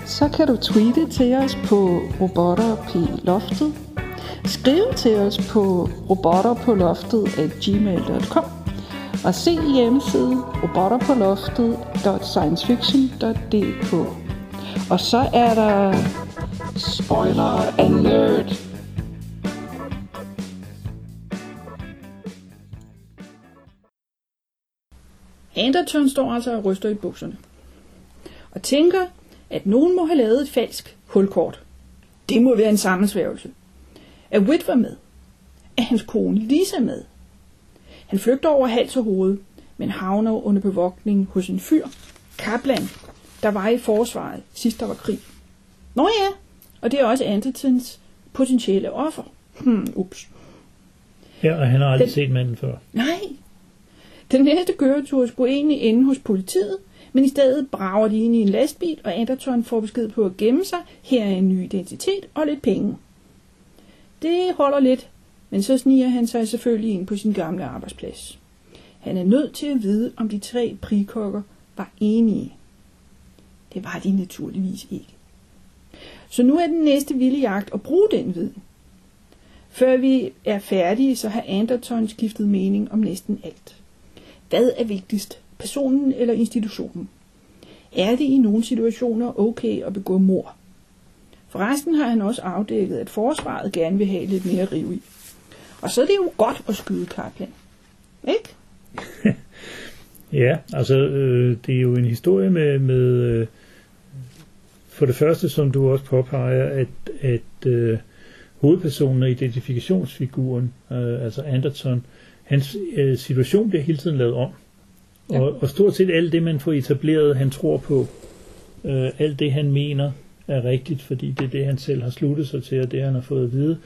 så kan du tweete til os på robotter på loftet. skrive til os på robotterpåloftet at gmail.com og se hjemmesiden robotterpåloftet.sciencefiction.dk Og så er der spoiler alert. Anderton står altså og ryster i bukserne. Og tænker, at nogen må have lavet et falsk hulkort. Det må være en sammensværgelse. Er Whit var med? Er hans kone Lisa med? Han flygter over hals og hoved, men havner under bevogtning hos en fyr, Kaplan, der var i forsvaret sidst der var krig. Nå ja, og det er også Andertons potentielle offer. Hmm, ups. ja, og han har aldrig Den- set manden før. Nej. Den næste køretur skulle egentlig ende hos politiet, men i stedet brager de ind i en lastbil, og Anderton får besked på at gemme sig. Her er en ny identitet og lidt penge. Det holder lidt, men så sniger han sig selvfølgelig ind på sin gamle arbejdsplads. Han er nødt til at vide, om de tre prikokker var enige. Det var de naturligvis ikke. Så nu er den næste vilde jagt at bruge den viden. Før vi er færdige, så har Anderton skiftet mening om næsten alt. Hvad er vigtigst? Personen eller institutionen? Er det i nogle situationer okay at begå mor? Forresten har han også afdækket, at forsvaret gerne vil have lidt mere riv i. Og så er det jo godt at skyde Kaplan. Ikke? Ja, altså øh, det er jo en historie med, med øh, for det første, som du også påpeger, at, at øh, hovedpersonen og identifikationsfiguren, øh, altså Anderson, hans øh, situation bliver hele tiden lavet om. Ja. Og, og stort set alt det, man får etableret, han tror på, øh, alt det, han mener, er rigtigt, fordi det er det, han selv har sluttet sig til, og det, han har fået at vide.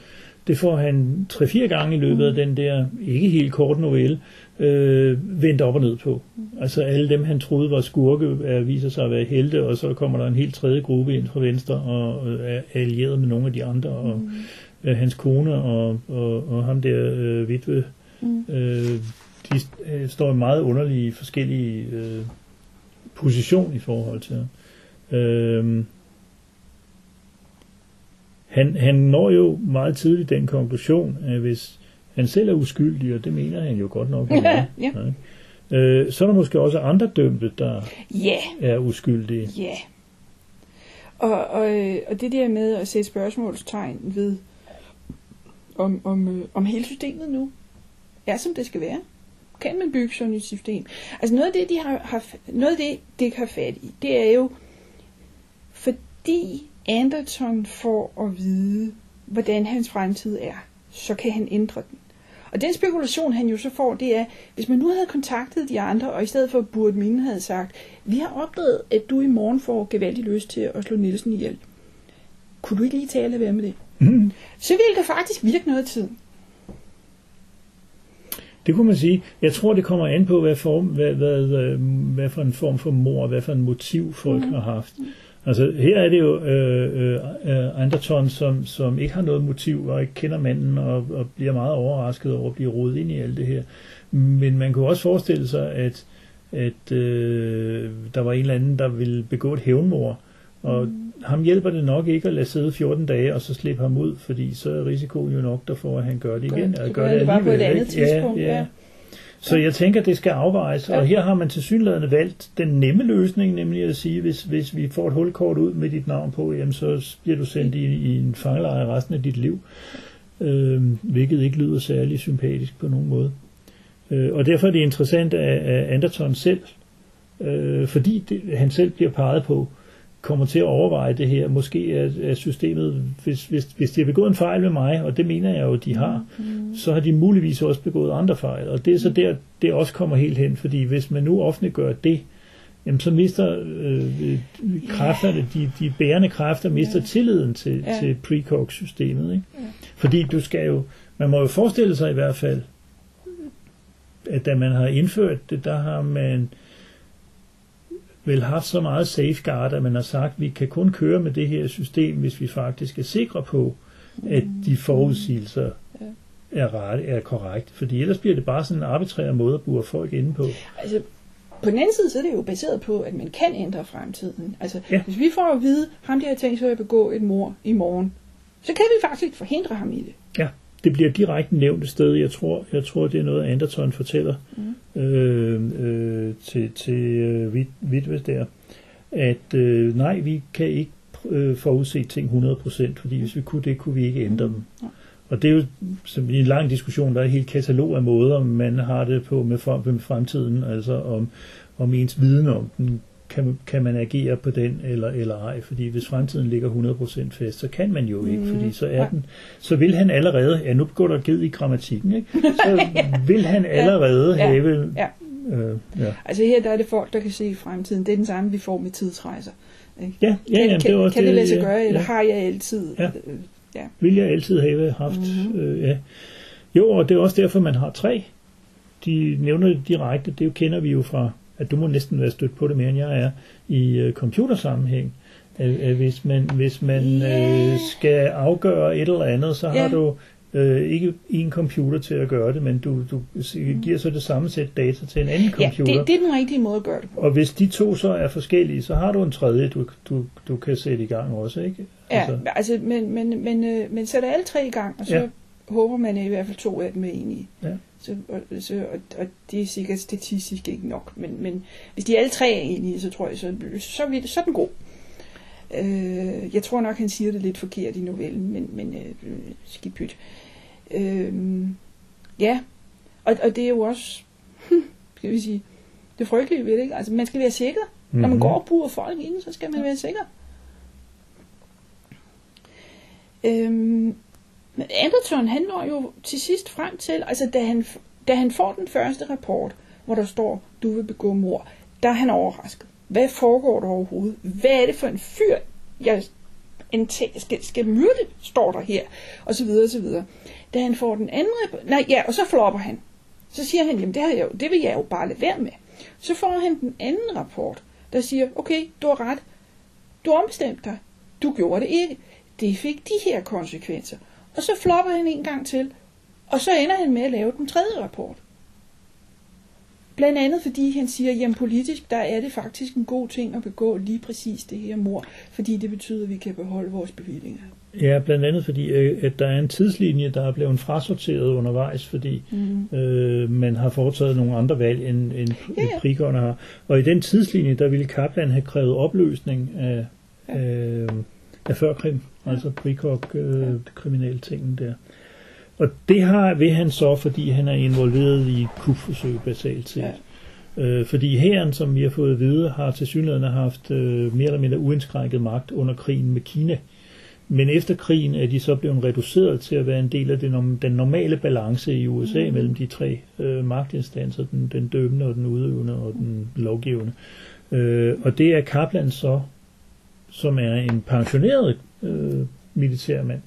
Det får han tre-fire gange i løbet af den der, ikke helt kort novelle, øh, vendt op og ned på. Altså alle dem, han troede var skurke, er, viser sig at være helte, og så kommer der en helt tredje gruppe ind fra venstre, og er allieret med nogle af de andre, og øh, hans kone og, og, og ham der, øh, Vitve, Mm. øh, de øh, står i meget underlige forskellige øh, position i forhold til ham. Øh, han, han når jo meget tidligt den konklusion, at hvis han selv er uskyldig, og det mener han jo godt nok, han Ja. ikke? øh, så er der måske også andre dømte, der Ja, er uskyldige. ja. Og, og, øh, og det der med at sætte spørgsmålstegn ved, om, om, øh, om hele systemet nu er, som det skal være. Kan man bygge sådan et system? Altså noget af det, de har, har, noget af det, det har fat i, det er jo, fordi Anderton får at vide, hvordan hans fremtid er, så kan han ændre den. Og den spekulation, han jo så får, det er, hvis man nu havde kontaktet de andre, og i stedet for Burt Minde havde sagt, vi har opdaget, at du i morgen får gevaldig lyst til at slå Nielsen ihjel. Kunne du ikke lige tale og være med det? Mm. Så ville det faktisk virke noget tiden. Det kunne man sige. Jeg tror, det kommer an på, hvad, form, hvad, hvad, øh, hvad for en form for mor, hvad for en motiv folk mm. har haft. Altså her er det jo øh, øh, Anderton, som, som ikke har noget motiv og ikke kender manden og, og bliver meget overrasket over at blive rodet ind i alt det her. Men man kunne også forestille sig, at, at øh, der var en eller anden, der ville begå et hævnmord. Og mm. Ham hjælper det nok ikke at lade sidde 14 dage og så slippe ham ud, fordi så er risikoen jo nok derfor, at han gør det igen. Gør- og gør det bare på et andet tidspunkt, Ja, ja. ja. Så jeg tænker, det skal afvejes, og her har man til synligheden valgt den nemme løsning, nemlig at sige, hvis, hvis vi får et hulkort ud med dit navn på, jamen så bliver du sendt i, i en fangelejr resten af dit liv, øh, hvilket ikke lyder særlig sympatisk på nogen måde. Øh, og derfor er det interessant, at, at Anderton selv, øh, fordi det, han selv bliver peget på, kommer til at overveje det her. Måske er, er systemet, hvis, hvis, hvis de har begået en fejl med mig, og det mener jeg jo, de har, mm. så har de muligvis også begået andre fejl. Og det er så der, det også kommer helt hen, fordi hvis man nu offentliggør det, jamen så mister øh, kræfterne, de, de bærende kræfter, mister Ja. tilliden til, Ja. til precox-systemet. Ikke? Ja. Fordi du skal jo, man må jo forestille sig i hvert fald, at da man har indført det, der har man vel haft så meget safeguard, at man har sagt, at vi kan kun køre med det her system, hvis vi faktisk er sikre på, at de forudsigelser er, ret, er korrekt. Fordi ellers bliver det bare sådan en arbitrær måde at bure folk inde på. Altså, på den anden side, så er det jo baseret på, at man kan ændre fremtiden. Altså, Ja. hvis vi får at vide, ham der har tænkt sig at begå et mor i morgen, så kan vi faktisk forhindre ham i det. Ja, det bliver direkte nævnt et sted. Jeg tror, jeg tror det er noget, Anderton fortæller mm. øh, øh, til, til øh, Wit- Witwe der, at øh, nej, vi kan ikke øh, forudse ting 100%, fordi hvis vi kunne det, kunne vi ikke ændre dem. Ja. Og det er jo i en lang diskussion, der er et helt katalog af måder, man har det på med, frem, med fremtiden, altså om, om ens viden om den, kan, kan man agere på den eller, eller ej, fordi hvis fremtiden ligger 100% fast, så kan man jo ikke, Mhm. fordi så er den, så vil han allerede, ja nu går der ged i grammatikken, ikke? så vil han allerede Ja. have, Ja. øh, ja. Altså her der er det folk, der kan se i fremtiden. Det er den samme, vi får med tidsrejser. Ikke? Ja, ja, kan, jamen, kan, det også kan det lade sig ja, gøre, eller ja. har jeg altid? Ja. øh, ja. vil jeg altid have haft. Mm-hmm. Øh, ja. Jo, og det er også derfor, man har tre. De nævner det direkte, det kender vi jo fra, at du må næsten være stødt på det mere, end jeg er, i øh, computersammenhæng. At hvis man, hvis man Ja. øh, skal afgøre et eller andet, så har Ja. du øh, ikke en computer til at gøre det, men du, du giver så det samme sæt data til en anden ja, computer. det, det er den rigtige måde at gøre det på. Og hvis de to så er forskellige, så har du en tredje, du, du, du kan sætte i gang også, ikke? Ja, altså, men, men, men, øh, men sætter alle tre i gang, og så Ja. ja. håber man at i hvert fald to af dem er enige. Ja. Så, og, så, og, og det er sikkert statistisk ikke nok, men, men hvis de alle tre er enige, så tror jeg, så, så, er, så er den god. Øh, jeg tror nok, han siger det lidt forkert i novellen, men, men øh, skidt pyt. Øh, ja, og, og det er jo også, skal vi sige, det frygtelige ved det, ikke? Altså, man skal være sikker. Når man Mhm. går og bruger folk ind, så skal man være sikker. Øhm, men Anderton, han når jo til sidst frem til, altså da han, da han får den første rapport, hvor der står, du vil begå mor, der er han overrasket. Hvad foregår der overhovedet? Hvad er det for en fyr, jeg en te- skal, skal myrde, står der her, og så videre, og så videre. Da han får den anden, rapport, nej, ja, og så flopper han. Så siger han, jamen det, har jeg jo, det vil jeg jo bare lade være med. Så får han den anden rapport, der siger, okay, du har ret, du ombestemte dig, du gjorde det ikke. Det fik de her konsekvenser. Og så flopper han en gang til, og så ender han med at lave den tredje rapport. Blandt andet fordi han siger, jamen politisk, der er det faktisk en god ting at begå lige præcis det her mor, fordi det betyder, at vi kan beholde vores bevillinger. Ja, blandt andet fordi, øh, at der er en tidslinje, der er blevet frasorteret undervejs, fordi Mm. øh, man har foretaget nogle andre valg, end, end Ja, ja. prikerne har. Og i den tidslinje, der ville Kaplan have krævet opløsning af, Ja. af, af førkrim, altså prikok øh, kriminelle tingen der. Og det har ved han så, fordi han er involveret i kupforsøg basalt set. Ja. Øh, fordi hæren, som vi har fået at vide, har til synligheden haft øh, mere eller mindre uindskrænket magt under krigen med Kina. Men efter krigen er de så blevet reduceret til at være en del af den, den normale balance i USA mm. mellem de tre øh, magtinstanser, den, den dømmende og den udøvende og den lovgivende. Øh, og det er Kaplan så, som er en pensioneret øh, militærmand.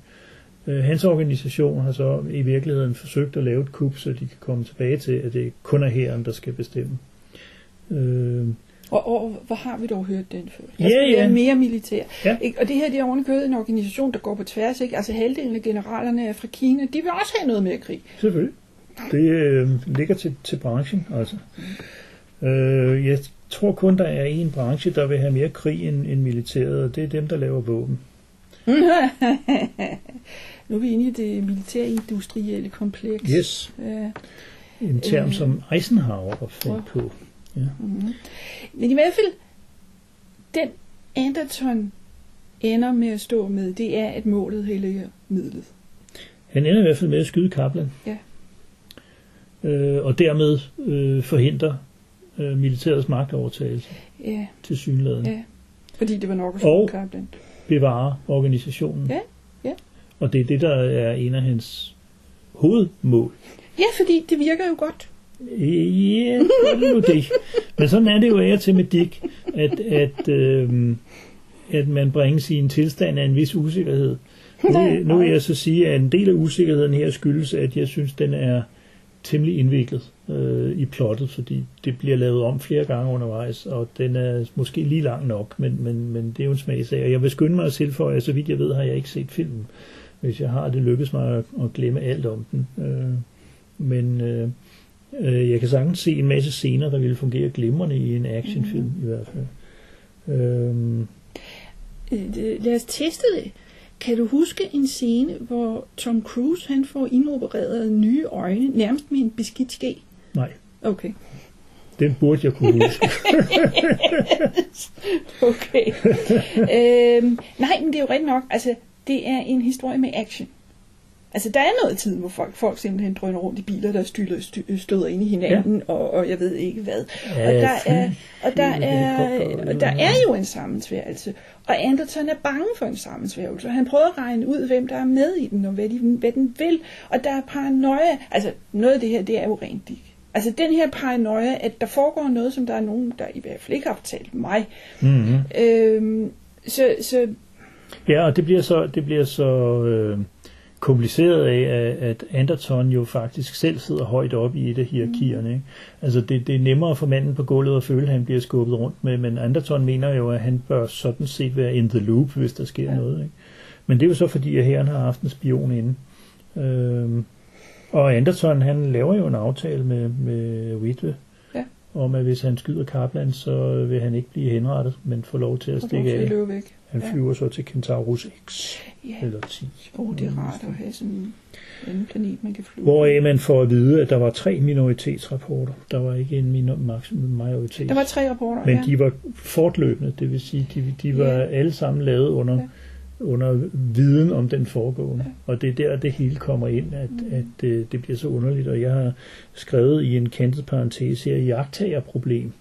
Øh, hans organisation har så i virkeligheden forsøgt at lave et kup, så de kan komme tilbage til, at det kun er hæren, der skal bestemme. Øh, Og, og hvor har vi dog hørt den før? Ja, Altså, det er ja. mere militær. Ja. Ikke? Og det her det er ovenikøbet en organisation, der går på tværs. Ikke? Altså halvdelen af generalerne er fra Kina. De vil også have noget mere krig. Selvfølgelig. Det øh, ligger til, til branchen, altså. Øh, jeg tror kun, der er en branche, der vil have mere krig end, end militæret, og det er dem, der laver våben. nu er vi inde i det militærindustrielle kompleks. Yes. Ja. En term, Øh. som Eisenhower opfandt på. Mm-hmm. Men i hvert fald, den Anderton ender med at stå med, det er, at målet helliger midlet. Han ender i hvert fald med at skyde Kaplan. Ja. Øh, og dermed øh, forhindre øh, militærets magtovertagelse Ja, til synligheden. ja. Fordi det var nok at slå Kaplan. Bevare organisationen. Ja, ja. Og det er det, der er en af hans hovedmål. Ja, fordi det virker jo godt. Ja, det er nu det. Men sådan er det jo af til med Dick, at, at, øh, at man bringes i en tilstand af en vis usikkerhed. Nu, nu vil jeg så sige, at en del af usikkerheden her skyldes, at jeg synes, den er temmelig indviklet øh, i plottet, fordi det bliver lavet om flere gange undervejs, og den er måske lige lang nok, men, men, men det er jo en smagsag. Og jeg vil skynde mig at tilføje, at så vidt jeg ved, har jeg ikke set filmen. Hvis jeg har, det lykkes mig at, at glemme alt om den. Øh, men øh, øh, jeg kan sagtens se en masse scener, der ville fungere glimrende i en actionfilm mm. i hvert fald. Øh, Øh, Lad os teste det. Kan du huske en scene, hvor Tom Cruise han får indopereret nye øjne, nærmest med en beskidt ske? Nej, Okay. den burde jeg kunne huske. Okay. øhm, nej, men det er jo rigtigt nok. Altså, det er en historie med action. Altså, der er noget tid, hvor folk, folk simpelthen drøner rundt i biler, der styler, sty- støder ind i hinanden, ja. og, og jeg ved ikke hvad. Ja, og der er, og der er, og der er jo en sammensværgelse. Og Anderson er bange for en sammensværgelse. Han prøver at regne ud, hvem der er med i den, og hvad, de, hvad den vil. Og der er paranoia. Altså, noget af det her, det er jo rent dik. Altså, den her paranoia, at der foregår noget, som der er nogen, der i hvert fald ikke har fortalt mig. mm-hmm. Øhm, så, så Ja, og det bliver så, det bliver så øh, kompliceret af, at- Anderton jo faktisk selv sidder højt op i et af hierarkierne. Ikke? Altså det, det er nemmere for manden på gulvet at føle, at han bliver skubbet rundt med, men Anderton mener jo, at han bør sådan set være in the loop, hvis der sker ja. noget. Ikke? Men det er jo så fordi, at herren har haft en spion inde. Øhm, og Anderton, han laver jo en aftale med, med Witwe, Ja. om at hvis han skyder Kaplan, så vil han ikke blive henrettet, men får lov til at får stikke af. løbe væk. Han Ja. flyver så til Kentaurus X Ja, eller 10. oh, det er rart at have sådan en planet, man kan flyve. Hvoraf man får at vide, at der var tre minoritetsrapporter. Der var ikke en minor- majoritet. Der var tre rapporter, Men ja. de var fortløbende, det vil sige, de, de var Ja. alle sammen lavet under, Ja. Under viden om den foregående. Og det er der, det hele kommer ind, at, Mm. at det, det bliver så underligt. Og jeg har skrevet i en kantet parentes her, jagttagerproblem,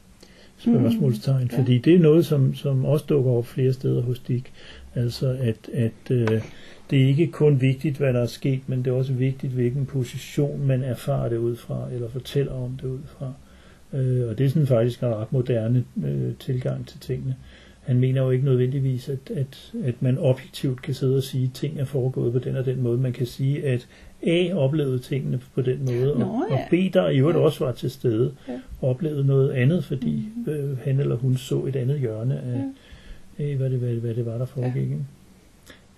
spørgsmålstegn, Mm. Ja. fordi det er noget, som, som også dukker op flere steder hos Dick. Altså, at, at øh, det er ikke kun vigtigt, hvad der er sket, men det er også vigtigt, hvilken position man erfarer det ud fra, eller fortæller om det ud fra. Øh, og det er sådan faktisk en ret moderne øh, tilgang til tingene. Han mener jo ikke nødvendigvis, at, at, at man objektivt kan sidde og sige, at ting er foregået på den og den måde. Man kan sige, at A oplevede tingene på den måde, Nå, og, ja. og B, der i øvrigt Ja. også var til stede, Ja. oplevede noget andet, fordi Mhm. øh, han eller hun så et andet hjørne af, af hvad, det, hvad, det- hvad det var, der foregik. ikke?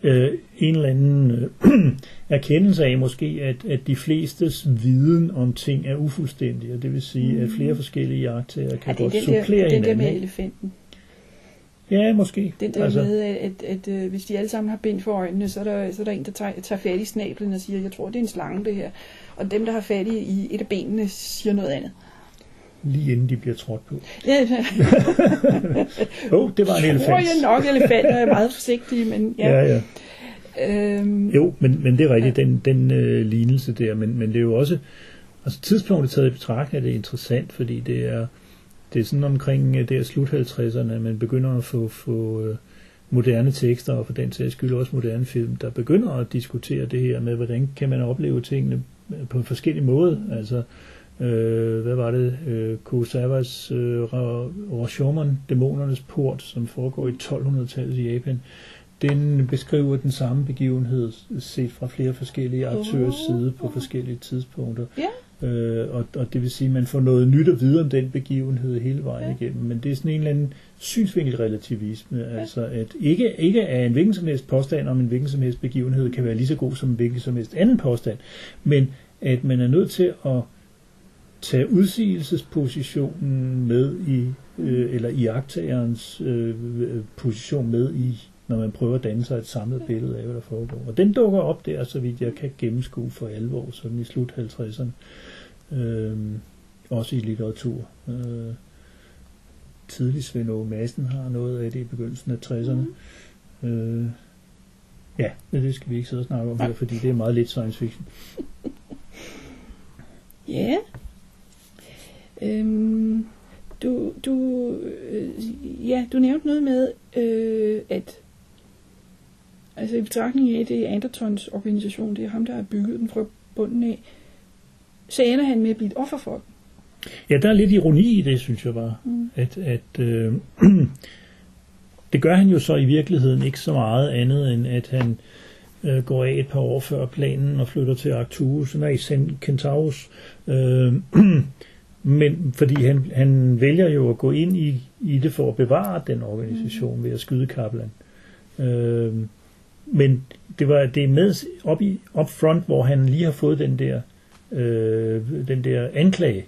Øh, en eller anden øh, erkendelse af måske, at, at de flestes viden om ting er ufuldstændig, og det vil sige, at flere forskellige jagttager Ja, kan det er godt den der, supplere den der hinanden. med elefanten. Ja, måske. Den der altså, med, at, at, at øh, hvis de alle sammen har bind for øjnene, så er der, så er der en, der tager, tager fat i snablen og siger, jeg tror, det er en slange, det her. Og dem, der har fat i, i et af benene, siger noget andet. lige inden de bliver trådt på. Ja, Åh, oh, det var en tror elefant. jeg nok, elefanter er meget forsigtige, men ja. Ja, ja. Øhm, Jo, men, men det er rigtigt, den, den øh, lignelse der, men, men det er jo også, altså tidspunktet taget i betragtning er det interessant, fordi det er, det er sådan omkring øh, der slut 50'erne, at man begynder at få, få øh, moderne tekster, og for den sags skyld også moderne film, der begynder at diskutere det her med, hvordan kan man opleve tingene øh, på en forskellig måde, altså øh, hvad var det, øh, Kurosawas øh, Ra- Rashomon, Dæmonernes Port, som foregår i 1200-tallet i Japan, den beskriver den samme begivenhed set fra flere forskellige aktørers side på forskellige tidspunkter. Ja. Øh, og, og det vil sige, at man får noget nyt at vide om den begivenhed hele vejen Ja. igennem. Men det er sådan en eller anden synsvinkelrelativisme. Ja. Altså at ikke, ikke er en hvilken som helst påstand om en hvilken som helst begivenhed kan være lige så god som en hvilken som helst anden påstand. Men at man er nødt til at tage udsigelsespositionen med i, øh, eller iagtagerens øh, øh, position med i, når man prøver at danne sig et samlet billede af, hvad der foregår. Og den dukker op der, så vidt jeg kan gennemskue for alvor, sådan i slut 50'erne. Øh, også i litteratur. Øh, tidlig Svend Aage Madsen har noget af det i begyndelsen af 60'erne. Øh, ja, men det skal vi ikke sidde og snakke om her, fordi det er meget lidt science fiction. Ja. Øhm, du, du, øh, ja, du nævnte noget med, øh, at altså i betragtning af, det er Andertons organisation, det er ham, der har bygget den fra bunden af, så ender han med at blive et offer for den. Ja, der er lidt ironi i det, synes jeg bare. Mm. At, at øh, det gør han jo så i virkeligheden ikke så meget andet, end at han øh, går af et par år før planen og flytter til Arcturus, nej, Cen- Centaurus. Øh, men fordi han, han vælger jo at gå ind i, i det for at bevare den organisation ved at skyde Kaplan. Øh, men det var det er med op, i, up front, hvor han lige har fået den der, øh, den der anklage,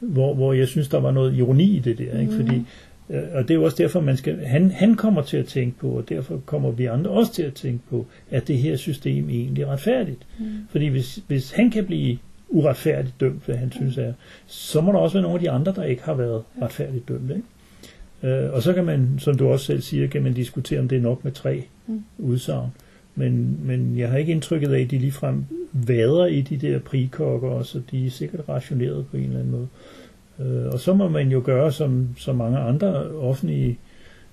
hvor, hvor jeg synes, der var noget ironi i det der. Ikke? Fordi, øh, og det er jo også derfor, man skal, han, han kommer til at tænke på, og derfor kommer vi andre også til at tænke på, at det her system egentlig er retfærdigt. Mm. Fordi hvis, hvis han kan blive uretfærdigt dømt, hvad han synes er, så må der også være nogle af de andre, der ikke har været retfærdigt dømt. Ikke? Øh, og så kan man, som du også selv siger, kan man diskutere, om det er nok med tre Mm. udsagn. Men, men jeg har ikke indtrykket af, at de ligefrem vader i de der prikokker, så de er sikkert rationeret på en eller anden måde. Øh, og så må man jo gøre som, som mange andre offentlige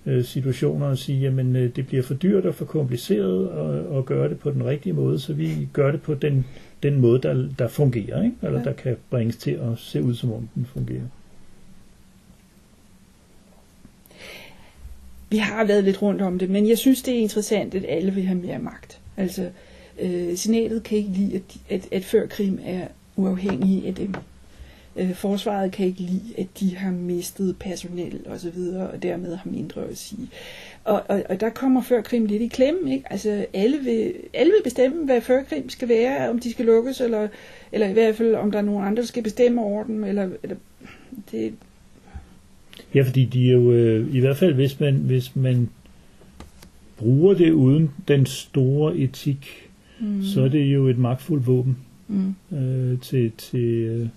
øh, situationer og sige, jamen øh, det bliver for dyrt og for kompliceret at, at gøre det på den rigtige måde, så vi gør det på den, den måde, der, der fungerer, ikke? eller Ja. der kan bringes til at se ud, som om den fungerer. Vi har været lidt rundt om det, men jeg synes, det er interessant, at alle vil have mere magt. Altså, øh, senatet kan ikke lide, at, at, at før krim er uafhængige af dem. Øh, forsvaret kan ikke lide, at de har mistet personel og så videre, og dermed har mindre at sige. Og, og, og der kommer før krim lidt i klemme, ikke? Altså, alle vil, alle vil bestemme, hvad før krim skal være, om de skal lukkes, eller, eller i hvert fald, om der er nogen andre, der skal bestemme over dem, eller, eller det, Ja, fordi de er jo, øh, i hvert fald hvis man, hvis man bruger det uden den store etik, mm. så er det jo et magtfuldt våben mm, øh, til, til, øh,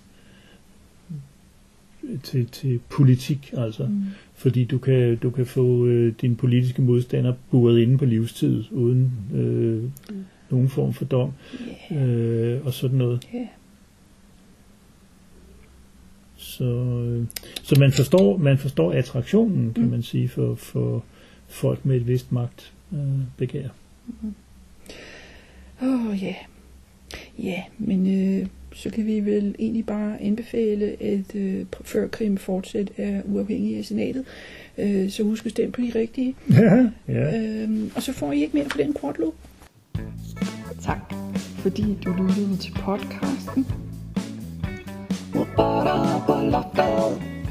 til, til politik, altså. mm, Fordi du kan, du kan få øh, din politiske modstander buret inde på livstid, uden øh, nogen form for dom, yeah, øh, og sådan noget. yeah. Så, øh, så man forstår, man forstår attraktionen, kan Mm. man sige, for, for folk med et vist magt øh, begær. Åh, oh, ja. Ja, men øh, så kan vi vel egentlig bare anbefale, at øh, før krim fortsat er uafhængig af senatet. Øh, så husk at stemme på de rigtige. Ja, ja. Øh, og så får I ikke mere for den kortloop. Tak, fordi du lyttede til podcasten. Robotter på loftet.